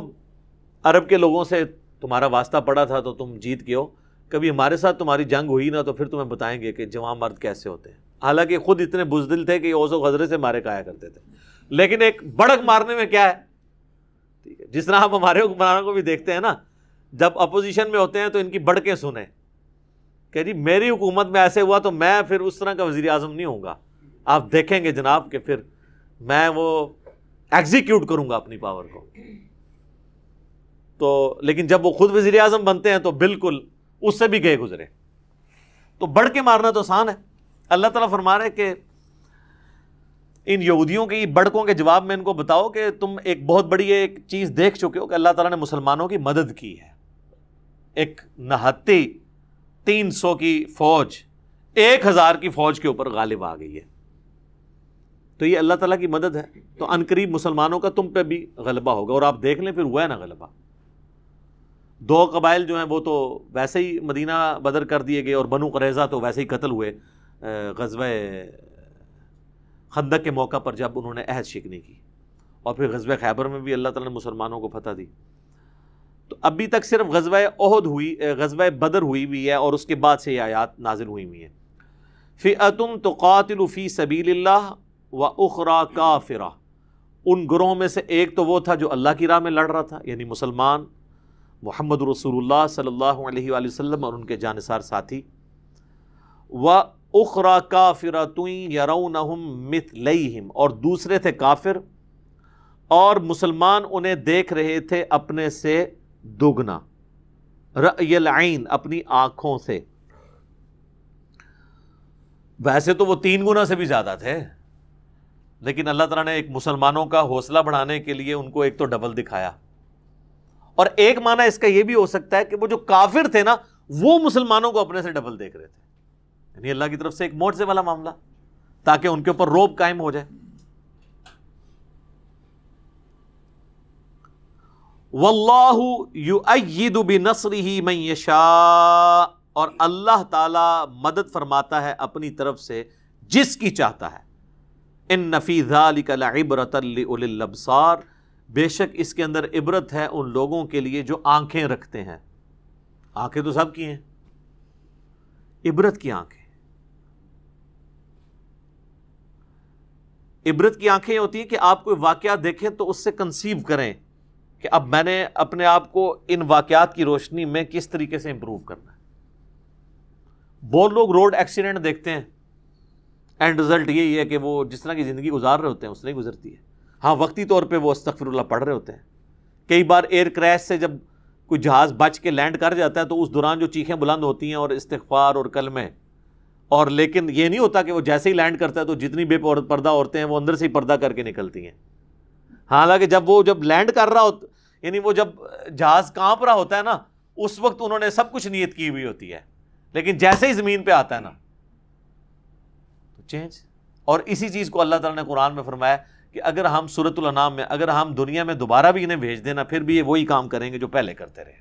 عرب کے لوگوں سے تمہارا واسطہ پڑا تھا تو تم جیت کے ہو۔ کبھی ہمارے ساتھ تمہاری جنگ ہوئی نا تو پھر تمہیں بتائیں گے کہ جوان مرد کیسے ہوتے ہیں۔ حالانکہ خود اتنے بزدل تھے کہ یہ اوزو غزرے سے مارے کھایا کرتے تھے۔ لیکن ایک بڑک مارنے میں کیا ہے؟ ٹھیک ہے، جس طرح ہم ہمارے حکمرانوں کو بھی دیکھتے ہیں نا، جب اپوزیشن میں ہوتے ہیں تو ان کی بڑکیں سنیں۔ کہ جی میری حکومت میں ایسے ہوا تو میں پھر اس طرح کا وزیر اعظم نہیں ہوں گا۔ آپ دیکھیں گے جناب کہ پھر میں وہ ایگزیکیوٹ کروں گا اپنی پاور کو۔ تو لیکن جب وہ خود وزیر اعظم بنتے ہیں تو بالکل اس سے بھی گئے گزرے۔ تو بڑھ کے مارنا تو آسان ہے۔ اللہ تعالیٰ فرما رہے کہ ان یہودیوں کی بڑکوں کے جواب میں ان کو بتاؤ کہ تم ایک بہت بڑی ایک چیز دیکھ چکے ہو کہ اللہ تعالیٰ نے مسلمانوں کی مدد کی ہے۔ ایک نہتی تین سو کی فوج، ایک ہزار کی فوج کے اوپر غالب آ گئی ہے۔ تو یہ اللہ تعالیٰ کی مدد ہے۔ تو انقریب مسلمانوں کا تم پہ بھی غلبہ ہوگا اور آپ دیکھ لیں پھر ہوا ہے نا غلبہ۔ دو قبائل جو ہیں وہ تو ویسے ہی مدینہ بدر کر دیے گئے اور بنو قریضہ تو ویسے ہی قتل ہوئے غزوہ خندق کے موقع پر جب انہوں نے عہد شکنی کی اور پھر غزوہ خیبر میں بھی اللہ تعالیٰ نے مسلمانوں کو فتح دی۔ تو ابھی تک صرف غزوہ عہد ہوئی غزوہ بدر ہوئی ہوئی ہے اور اس کے بعد سے یہ آیات نازل ہوئی ہوئی ہیں۔ فی تو قاتل فی سبیل اللہ و اخرا کافرا ان گروہوں میں سے ایک تو وہ تھا جو اللہ کی راہ میں لڑ رہا تھا یعنی مسلمان محمد رسول اللہ صلی اللہ علیہ وآلہ وسلم اور ان کے جانصار ساتھی. و اخرا کافرا یرونہم مثلیہم، اور دوسرے تھے کافر، اور مسلمان انہیں دیکھ رہے تھے اپنے سے دگنا، رأی العین، اپنی آنکھوں سے۔ ویسے تو وہ تین گنا سے بھی زیادہ تھے، لیکن اللہ تعالیٰ نے ایک مسلمانوں کا حوصلہ بڑھانے کے لیے ان کو ایک تو ڈبل دکھایا۔ اور ایک معنی اس کا یہ بھی ہو سکتا ہے کہ وہ جو کافر تھے نا، وہ مسلمانوں کو اپنے سے ڈبل دیکھ رہے تھے۔ یعنی اللہ کی طرف سے ایک موٹ سے والا معاملہ، تاکہ ان کے اوپر روب قائم ہو جائے۔ واللہ یؤید بنصرہ من یشاء، اور اللہ تعالی مدد فرماتا ہے اپنی طرف سے جس کی چاہتا ہے۔ ان نفی ذالک لعبرۃ لأولی الابصار بے شک اس کے اندر عبرت ہے ان لوگوں کے لیے جو آنکھیں رکھتے ہیں۔ آنکھیں تو سب کی ہیں۔ عبرت کی آنکھیں۔ عبرت کی آنکھیں ہوتی ہیں کہ آپ کوئی واقعہ دیکھیں تو اس سے کنسیو کریں کہ اب میں نے اپنے آپ کو ان واقعات کی روشنی میں کس طریقے سے امپروو کرنا ہے۔ بہت لوگ روڈ ایکسیڈنٹ دیکھتے ہیں۔ اینڈ رزلٹ یہی ہے کہ وہ جس طرح کی زندگی گزار رہے ہوتے ہیں، اس نہیں گزرتی ہے۔ ہاں وقتی طور پہ وہ استغفر اللہ پڑھ رہے ہوتے ہیں۔ کئی بار ایئر کریش سے جب کوئی جہاز بچ کے لینڈ کر جاتا ہے تو اس دوران جو چیخیں بلند ہوتی ہیں اور استغفار اور کلمے، اور لیکن یہ نہیں ہوتا کہ وہ جیسے ہی لینڈ کرتا ہے تو جتنی بے پردہ عورتیں ہیں وہ اندر سے ہی پردہ کر کے نکلتی ہیں۔ حالانکہ جب وہ جب لینڈ کر رہا ہوتا یعنی وہ جب جہاز کانپ رہا ہوتا ہے نا، اس وقت انہوں نے سب کچھ نیت کی ہوئی ہوتی ہے۔ لیکن جیسے ہی زمین پہ آتا ہے نا، تو چینج اور اسی چیز کو اللہ تعالیٰ نے قرآن میں فرمایا کہ اگر ہم صورت الانام میں اگر ہم دنیا میں دوبارہ بھی انہیں بھیج دینا، پھر بھی یہ وہی کام کریں گے جو پہلے کرتے رہے۔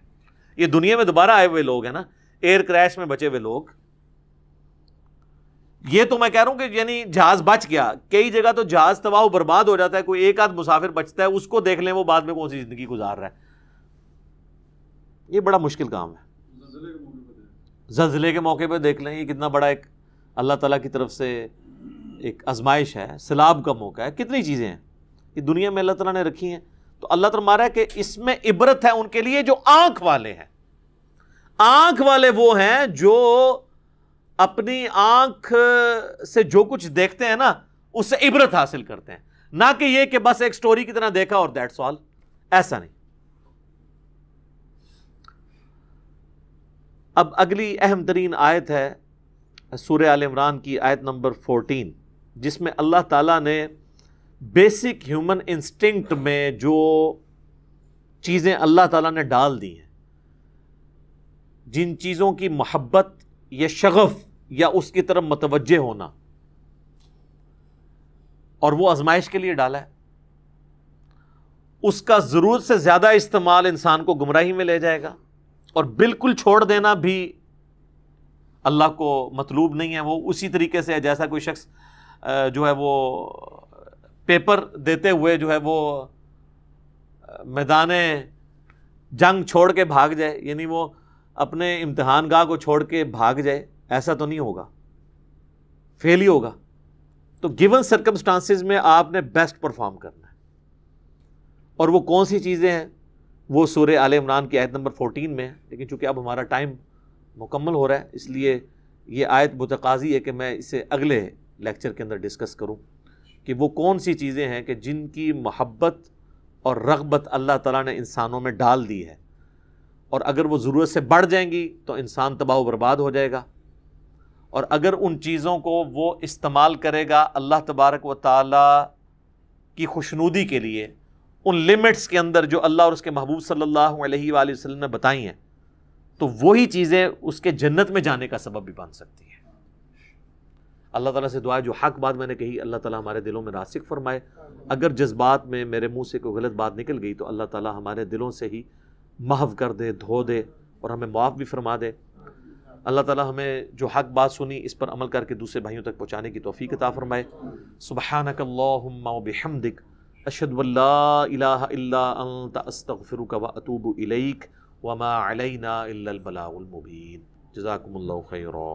یہ دنیا میں دوبارہ آئے ہوئے لوگ ہیں نا ایئر کریش میں بچے ہوئے لوگ۔ یہ تو میں کہہ رہا ہوں کہ یعنی جہاز بچ گیا۔ کئی جگہ تو جہاز تباہ برباد ہو جاتا ہے، کوئی ایک آدھ مسافر بچتا ہے، اس کو دیکھ لیں، وہ بعد میں کون سی زندگی گزار رہا ہے۔ یہ بڑا مشکل کام ہے۔ زلزلے کے موقع پہ دیکھ لیں، یہ کتنا بڑا ایک اللہ تعالیٰ کی طرف سے ایک آزمائش ہے، سیلاب کا موقع ہے، کتنی چیزیں ہیں یہ دنیا میں اللہ تعالیٰ نے رکھی ہیں۔ تو اللہ تعالیٰ مارا ہے کہ اس میں عبرت ہے ان کے لیے جو آنکھ والے ہیں۔ آنکھ والے وہ ہیں جو اپنی آنکھ سے جو کچھ دیکھتے ہیں نا، اس سے عبرت حاصل کرتے ہیں۔ نہ کہ یہ کہ بس ایک سٹوری کی طرح دیکھا اور دیٹ سوال ایسا نہیں۔ اب اگلی اہم ترین آیت ہے سورہ عال عمران کی آیت نمبر فورٹین جس میں اللہ تعالیٰ نے بیسک ہیومن انسٹنکٹ میں جو چیزیں اللہ تعالیٰ نے ڈال دی ہیں، جن چیزوں کی محبت یا شغف یا اس کی طرف متوجہ ہونا، اور وہ آزمائش کے لیے ڈالا ہے۔ اس کا ضرورت سے زیادہ استعمال انسان کو گمراہی میں لے جائے گا، اور بالکل چھوڑ دینا بھی اللہ کو مطلوب نہیں ہے، وہ اسی طریقے سے جیسا کوئی شخص جو ہے وہ پیپر دیتے ہوئے جو ہے وہ میدان جنگ چھوڑ کے بھاگ جائے یعنی وہ اپنے امتحان گاہ کو چھوڑ کے بھاگ جائے، ایسا تو نہیں ہوگا، فیل ہی ہوگا۔ تو گیون سرکمسٹانسز میں آپ نے بیسٹ پرفارم کرنا ہے۔ اور وہ کون سی چیزیں ہیں؟ وہ سورہ عال عمران کی آیت نمبر فورٹین میں ہے۔ لیکن چونکہ اب ہمارا ٹائم مکمل ہو رہا ہے۔ اس لیے یہ آیت متقاضی ہے کہ میں اسے اگلے لیکچر کے اندر ڈسکس کروں کہ وہ کون سی چیزیں ہیں کہ جن کی محبت اور رغبت اللہ تعالیٰ نے انسانوں میں ڈال دی ہے۔ اور اگر وہ ضرورت سے بڑھ جائیں گی تو انسان تباہ و برباد ہو جائے گا۔ اور اگر ان چیزوں کو وہ استعمال کرے گا اللہ تبارک و تعالیٰ کی خوشنودی کے لیے، ان لمٹس کے اندر جو اللہ اور اس کے محبوب صلی اللہ علیہ وآلہ وسلم نے بتائی ہیں تو وہی چیزیں اس کے جنت میں جانے کا سبب بھی بن سکتی ہیں۔ اللہ تعالیٰ سے دعا جو حق بات میں نے کہی، اللہ تعالیٰ ہمارے دلوں میں راسک فرمائے۔ اگر جذبات میں میرے منہ سے کوئی غلط بات نکل گئی تو اللہ تعالیٰ ہمارے دلوں سے ہی محو کر دے، دھو دے اور ہمیں معاف بھی فرما دے۔ اللہ تعالیٰ ہمیں جو حق بات سنی، اس پر عمل کر کے دوسرے بھائیوں تک پہنچانے کی توفیق عطا فرمائے۔ سبحانک اللہم و بحمدک، اشہد واللہ الہ الا انت، استغفرک و اتوب الیک۔ وما علینا الا البلاغ المبین جزاکم اللہ خیرہ